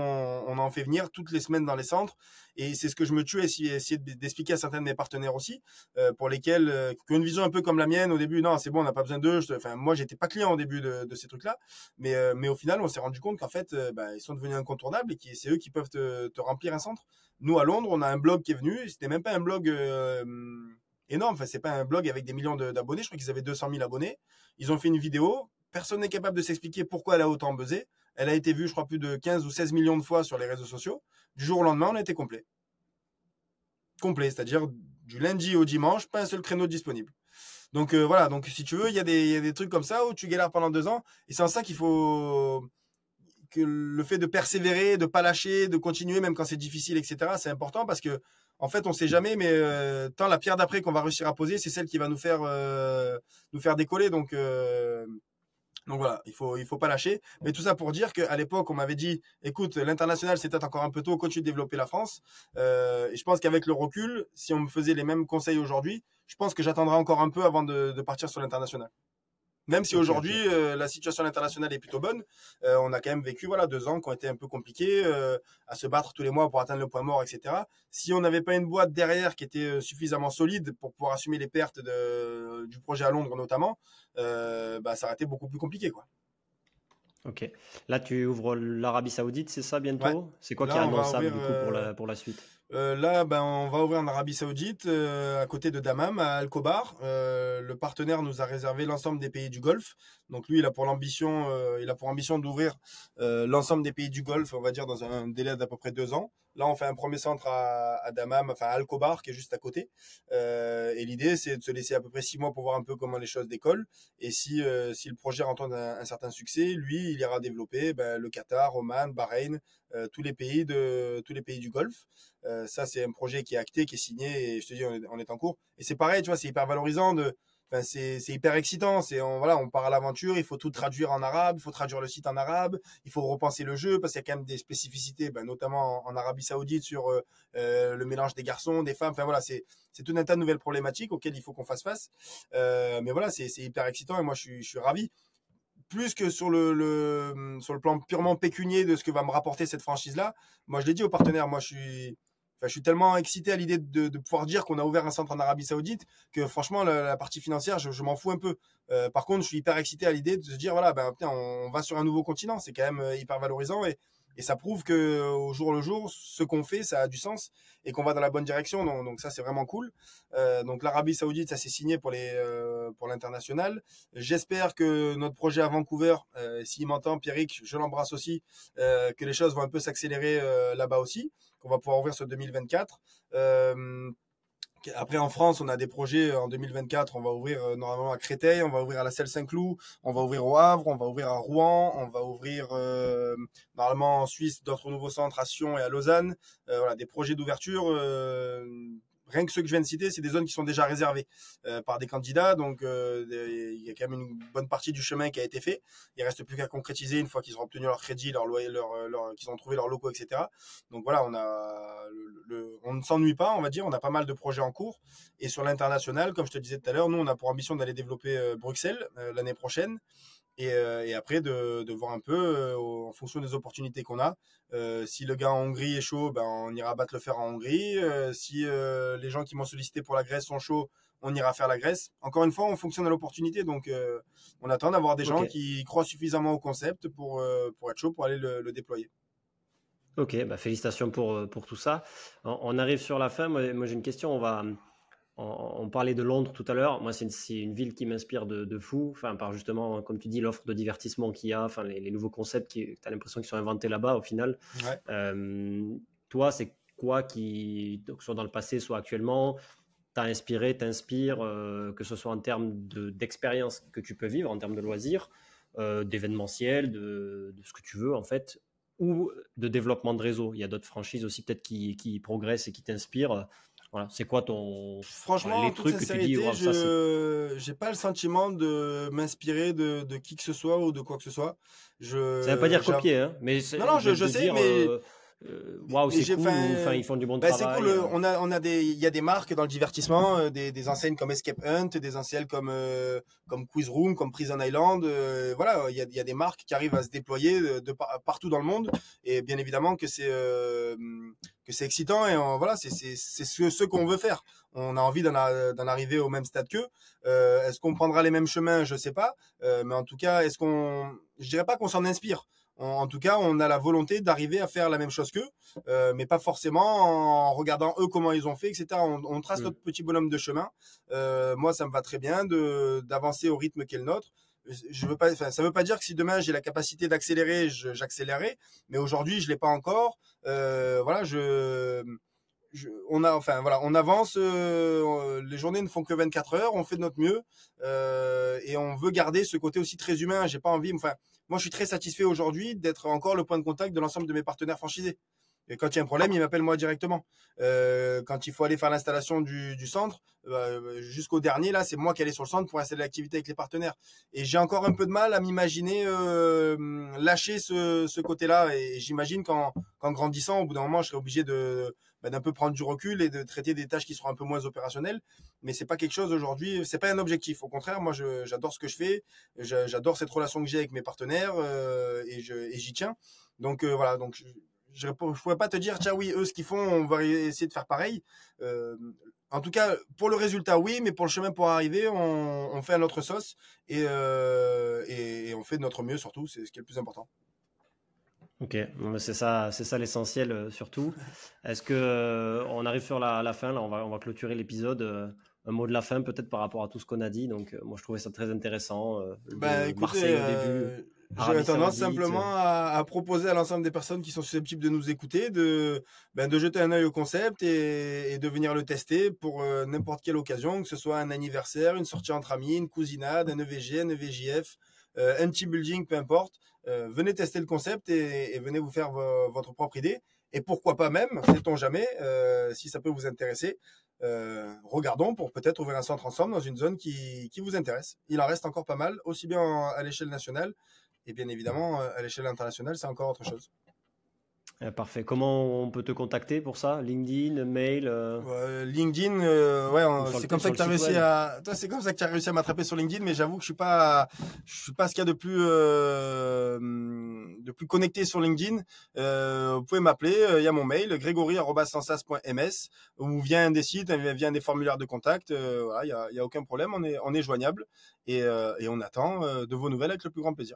on, en fait venir toutes les semaines dans les centres. Et c'est ce que je me tue à essayer, d'expliquer à certains de mes partenaires aussi, euh, pour lesquels, euh, qui ont une vision un peu comme la mienne au début. Non, c'est bon, on n'a pas besoin d'eux. Enfin, moi, j'étais pas client au début de, de ces trucs-là. Mais, mais au final, on s'est rendu compte qu'en fait, bah, ils sont devenus incontournables et que c'est eux qui peuvent te, te, remplir un centre. Nous, à Londres, on a un blog qui est venu. C'était même pas un blog énorme. Enfin, c'est pas un blog avec des millions d'abonnés. Je crois qu'ils avaient 200 000 abonnés. Ils ont fait une vidéo. Personne n'est capable de s'expliquer pourquoi elle a autant buzzé. Elle a été vue, je crois, plus de 15 ou 16 millions de fois sur les réseaux sociaux. Du jour au lendemain, on a été complet. Complet, c'est-à-dire du lundi au dimanche, pas un seul créneau disponible. Donc euh, voilà, donc si tu veux, il y, a des, trucs comme ça où tu galères pendant deux ans. Et c'est en ça qu'il faut que le fait de persévérer, de pas lâcher, de continuer même quand c'est difficile, etc. C'est important parce que en fait, on sait jamais, mais euh, tant la pierre d'après qu'on va réussir à poser, c'est celle qui va nous faire euh, nous faire décoller. Donc donc voilà, il faut il faut pas lâcher. Mais tout ça pour dire qu'à l'époque, on m'avait dit, écoute, l'international peut-être encore un peu tôt, continue de développer la France. Euh, et je pense qu'avec le recul, si on me faisait les mêmes conseils aujourd'hui, je pense que j'attendrai encore un peu avant de, de partir sur l'international. Même si aujourd'hui euh, la situation internationale est plutôt bonne, euh, on a quand même vécu voilà deux ans qui ont été un peu compliqués, euh, à se battre tous les mois pour atteindre le point mort, etc. Si on n'avait pas une boîte derrière qui était suffisamment solide pour pouvoir assumer les pertes de, du projet à Londres notamment, bah, ça aurait été beaucoup plus compliqué quoi. Ok. Là, tu ouvres l'Arabie Saoudite, c'est ça bientôt C'est quoi qui est annonçable du coup pour la, pour la suite? euh, là, ben, on va ouvrir en Arabie Saoudite, euh, à côté de Dammam, à Al Khobar. Euh, le partenaire nous a réservé l'ensemble des pays du Golfe. Donc lui, il a pour l'ambition, il a pour ambition d'ouvrir l'ensemble des pays du Golfe, on va dire dans un délai d'à peu près deux ans. Là, on fait un premier centre à, à Dammam, enfin à Al Khobar, qui est juste à côté. et l'idée, c'est de se laisser à peu près six mois pour voir un peu comment les choses décollent. Et si si le projet rencontre un, un, certain succès, lui, il ira développer ben, le Qatar, Oman, Bahreïn, tous les pays de tous les pays du Golfe. Euh, ça, c'est un projet qui est acté, qui est signé, et je te dis, on est, en cours. Et c'est pareil, tu vois, c'est hyper valorisant de. Enfin, c'est, hyper excitant. C'est on, voilà, on part à l'aventure. Il faut tout traduire en arabe. Il faut traduire le site en arabe. Il faut repenser le jeu parce qu'il y a quand même des spécificités, ben, notamment en, Arabie Saoudite sur euh, euh, le mélange des garçons, des femmes. Enfin voilà, c'est tout un tas de nouvelles problématiques auxquelles il faut qu'on fasse face. mais voilà, c'est, hyper excitant et moi je suis ravi plus que sur le, le, sur le plan purement pécunier de ce que va me rapporter cette franchise là. Moi je l'ai dit aux partenaires, moi je suis je suis tellement excité à l'idée de, pouvoir dire qu'on a ouvert un centre en Arabie Saoudite que franchement, la, partie financière, je, m'en fous un peu. Euh, par contre, je suis hyper excité à l'idée de se dire voilà, ben, putain, on, va sur un nouveau continent. C'est quand même euh, hyper valorisant et, et ça prouve que au jour le jour, ce qu'on fait, ça a du sens et qu'on va dans la bonne direction. Donc, ça, c'est vraiment cool. Euh, donc l'Arabie Saoudite, ça s'est signé pour les euh, pour l'international. J'espère que notre projet à Vancouver, euh, s'il m'entend, Pierrick, je l'embrasse aussi, euh, que les choses vont un peu s'accélérer euh, là-bas aussi, qu'on va pouvoir ouvrir ce 2024. Après, en France, on a des projets en 2024. On va ouvrir euh, normalement à Créteil, on va ouvrir à la Selle Saint-Cloud, on va ouvrir au Havre, on va ouvrir à Rouen, on va ouvrir euh, normalement en Suisse d'autres nouveaux centres à Sion et à Lausanne. Euh, voilà, des projets d'ouverture. Rien que ceux que je viens de citer, c'est des zones qui sont déjà réservées par des candidats. Donc, il y a quand même une bonne partie du chemin qui a été fait. Il reste plus qu'à concrétiser une fois qu'ils auront obtenu leur crédit, leur loyer, leur, qu'ils ont trouvé leurs locaux, etc. Donc voilà, on on ne s'ennuie pas, on va dire. On a pas mal de projets en cours. Et sur l'international, comme je te disais tout à l'heure, nous, on a pour ambition d'aller développer Bruxelles l'année prochaine. Euh, et, après de, de, voir un peu euh, en fonction des opportunités qu'on a. Euh, si le gars en Hongrie est chaud, ben on ira battre le fer en Hongrie. si les gens qui m'ont sollicité pour la Grèce sont chauds, on ira faire la Grèce. Encore une fois, on fonctionne à l'opportunité, donc on attend d'avoir des gens qui croient suffisamment au concept pour, pour être chaud pour aller le, déployer. Ok, bah félicitations pour, pour tout ça. On, arrive sur la fin. Moi, moi j'ai une question. On va, on, parlait de Londres tout à l'heure. Moi, c'est une, ville qui m'inspire de, fou. Enfin, par justement, comme tu dis, l'offre de divertissement qu'il y a, enfin, les, nouveaux concepts qui, tu as l'impression qu'ils sont inventés là-bas au final. Euh, toi, c'est quoi qui, soit dans le passé, soit actuellement, t'a inspiré, t'inspire, euh, que ce soit en termes d'expérience que tu peux vivre, en termes de loisirs, euh, d'événementiel, de, ce que tu veux en fait, ou de développement de réseau? Il y a d'autres franchises aussi peut-être qui, qui progressent et qui t'inspirent c'est quoi ton. Franchement, les trucs que tu dis, je n'ai pas le sentiment de m'inspirer de, de, qui que ce soit ou de quoi que ce soit. Je, ça ne veut pas dire copier, hein, mais non, non, je, je sais, mais euh, euh, waouh, c'est cool. Enfin, ils font du bon bah, travail. Cool. Euh. On a, on a des, il y a des marques dans le divertissement, euh, des, des enseignes comme Escape Hunt, des enseignes comme, comme Quiz Room, comme Prison Island. voilà, il y, a, il y a des marques qui arrivent à se déployer de, partout dans le monde. Et bien évidemment que c'est, que c'est excitant et voilà, c'est, c'est, c'est ce, ce qu'on veut faire. On a envie d'en, d'en arriver au même stade qu'eux. est-ce qu'on prendra les mêmes chemins? Je sais pas. mais en tout cas, est-ce qu'on, je dirais pas qu'on s'en inspire en tout cas, on a la volonté d'arriver à faire la même chose qu'eux, euh, mais pas forcément en regardant eux comment ils ont fait, etc. On, trace mm. notre petit bonhomme de chemin. Euh, moi, ça me va très bien de d'avancer au rythme qu'est le nôtre. Je veux pas, ça veut pas dire que si demain j'ai la capacité d'accélérer, j'accélérerai, mais aujourd'hui je l'ai pas encore. Euh, voilà, je, on a, enfin voilà, on avance. les journées ne font que 24 heures, on fait de notre mieux et on veut garder ce côté aussi très humain. J'ai pas envie, enfin moi, je suis très satisfait aujourd'hui d'être encore le point de contact de l'ensemble de mes partenaires franchisés. Et quand il y a un problème, ils m'appellent moi directement. Euh, quand il faut aller faire l'installation du, centre, euh, jusqu'au dernier, là, c'est moi qui allais sur le centre pour installer l'activité avec les partenaires. Et j'ai encore un peu de mal à m'imaginer euh, lâcher ce, côté-là. Et j'imagine qu'en grandissant, au bout d'un moment, je serai obligé de bah, d'un peu prendre du recul et de traiter des tâches qui seront un peu moins opérationnelles. Mais c'est pas quelque chose aujourd'hui, c'est pas un objectif. Au contraire, moi, j'adore ce que je fais. J'adore cette relation que j'ai avec mes partenaires et j'y tiens. Donc voilà, je ne pourrais pas te dire, tiens, oui, eux, ce qu'ils font, on va essayer de faire pareil. Euh, en tout cas, pour le résultat, oui, mais pour le chemin pour arriver, on, fait à notre sauce euh, et, et, on fait de notre mieux, surtout, c'est ce qui est le plus important. Ok, c'est ça, c'est ça l'essentiel euh, surtout. Est-ce que on arrive sur la, fin là, on va, on va clôturer l'épisode. un mot de la fin peut-être par rapport à tout ce qu'on a dit. Donc moi je trouvais ça très intéressant. Bah, Marseille au début J'aurais tendance simplement à, proposer à l'ensemble des personnes qui sont susceptibles de nous écouter de, ben, de jeter un œil au concept et, de venir le tester pour euh, n'importe quelle occasion, que ce soit un anniversaire, une sortie entre amis, une cousinade, un EVG, un EVJF, euh, un team building, peu importe. Euh, venez tester le concept et, venez vous faire votre propre idée. Et pourquoi pas même, sait-on jamais, si ça peut vous intéresser, regardons pour peut-être ouvrir un centre ensemble dans une zone qui, qui vous intéresse. Il en reste encore pas mal, aussi bien à l'échelle nationale et bien évidemment, euh, à l'échelle internationale, c'est encore autre chose. Euh, parfait. Comment on peut te contacter pour ça? LinkedIn, mail euh? LinkedIn, ouais, c'est comme ça que tu as réussi à. Toi, c'est comme ça que tu as réussi à m'attraper sur LinkedIn, mais j'avoue que je suis pas, je suis pas ce qu'il y a de plus, de plus connecté sur LinkedIn. vous pouvez m'appeler. Il y a mon mail, grégory@sensas.ms ou via un des sites, via un des formulaires de contact. il n'y a, y a, aucun problème. On est, on est joignable et, et on attend de vos nouvelles avec le plus grand plaisir.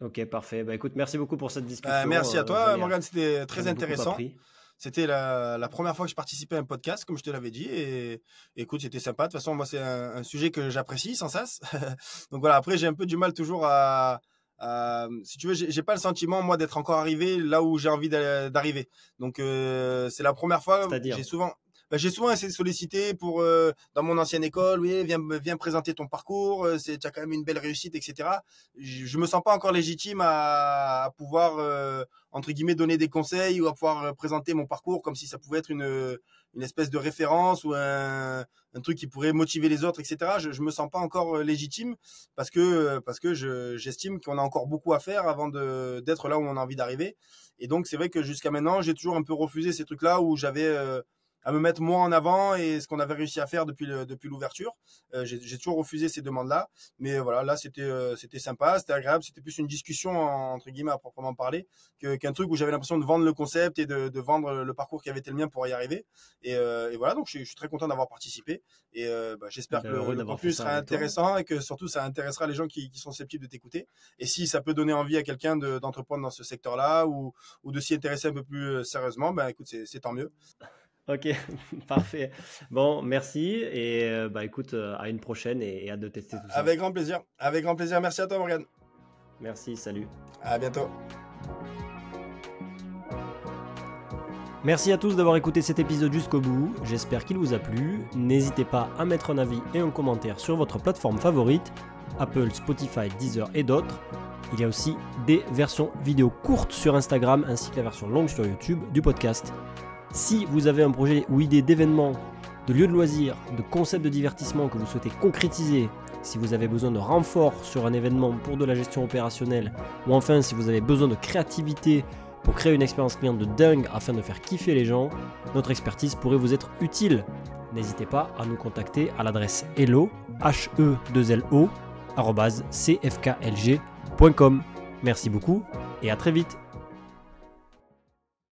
Ok, parfait. Bah, écoute, merci beaucoup pour cette discussion. Bah, merci à euh, toi, Morgan. C'était très intéressant. C'était la, première fois que je participais à un podcast, comme je te l'avais dit. Et écoute, c'était sympa. De toute façon, moi, c'est un, sujet que j'apprécie sans sas. Donc voilà, après, j'ai un peu du mal toujours à. si tu veux, j'ai pas le sentiment, moi, d'être encore arrivé là où j'ai envie d'arriver. Donc, euh, c'est la première fois. J'ai souvent. Bah, j'ai souvent essayé de solliciter pour euh, dans mon ancienne école, oui, viens, viens présenter ton parcours, euh, c'est tu as quand même une belle réussite, etc. Je, je me sens pas encore légitime à, pouvoir euh, entre guillemets donner des conseils ou à pouvoir présenter mon parcours comme si ça pouvait être une espèce de référence ou un, truc qui pourrait motiver les autres, etc. Je, je me sens pas encore légitime parce que parce que je, j'estime qu'on a encore beaucoup à faire avant de d'être là où on a envie d'arriver. Et donc c'est vrai que jusqu'à maintenant j'ai toujours un peu refusé ces trucs-là où j'avais à me mettre moi en avant et ce qu'on avait réussi à faire depuis le, depuis l'ouverture. Euh, j'ai toujours refusé ces demandes-là, mais voilà, là c'était euh, c'était sympa, c'était agréable, c'était plus une discussion entre guillemets à proprement parler que qu'un truc où j'avais l'impression de vendre le concept et de, de, vendre le parcours qui avait été le mien pour y arriver. Et, euh, et voilà, donc je, je, suis très content d'avoir participé et euh, bah, j'espère que le, le contenu sera intéressant et que surtout ça intéressera les gens qui, qui sont susceptibles de t'écouter. Et si ça peut donner envie à quelqu'un d'entreprendre dans ce secteur-là ou, ou de s'y intéresser un peu plus euh, sérieusement, ben écoute, c'est tant mieux. Ok, parfait. Bon, merci et euh, bah écoute, euh, à une prochaine et, et, hâte de tester tout ça. Avec grand plaisir. Avec grand plaisir. Merci à toi, Morgan. Merci, salut. À bientôt. Merci à tous d'avoir écouté cet épisode jusqu'au bout. J'espère qu'il vous a plu. N'hésitez pas à mettre un avis et un commentaire sur votre plateforme favorite, Apple, Spotify, Deezer et d'autres. Il y a aussi des versions vidéo courtes sur Instagram ainsi que la version longue sur YouTube du podcast. Si vous avez un projet ou idée d'événement, de lieu de loisirs, de concept de divertissement que vous souhaitez concrétiser, si vous avez besoin de renfort sur un événement pour de la gestion opérationnelle, ou enfin si vous avez besoin de créativité pour créer une expérience client de dingue afin de faire kiffer les gens, notre expertise pourrait vous être utile. N'hésitez pas à nous contacter à l'adresse hello, h e 2 l o cfklg.com. Merci beaucoup et à très vite.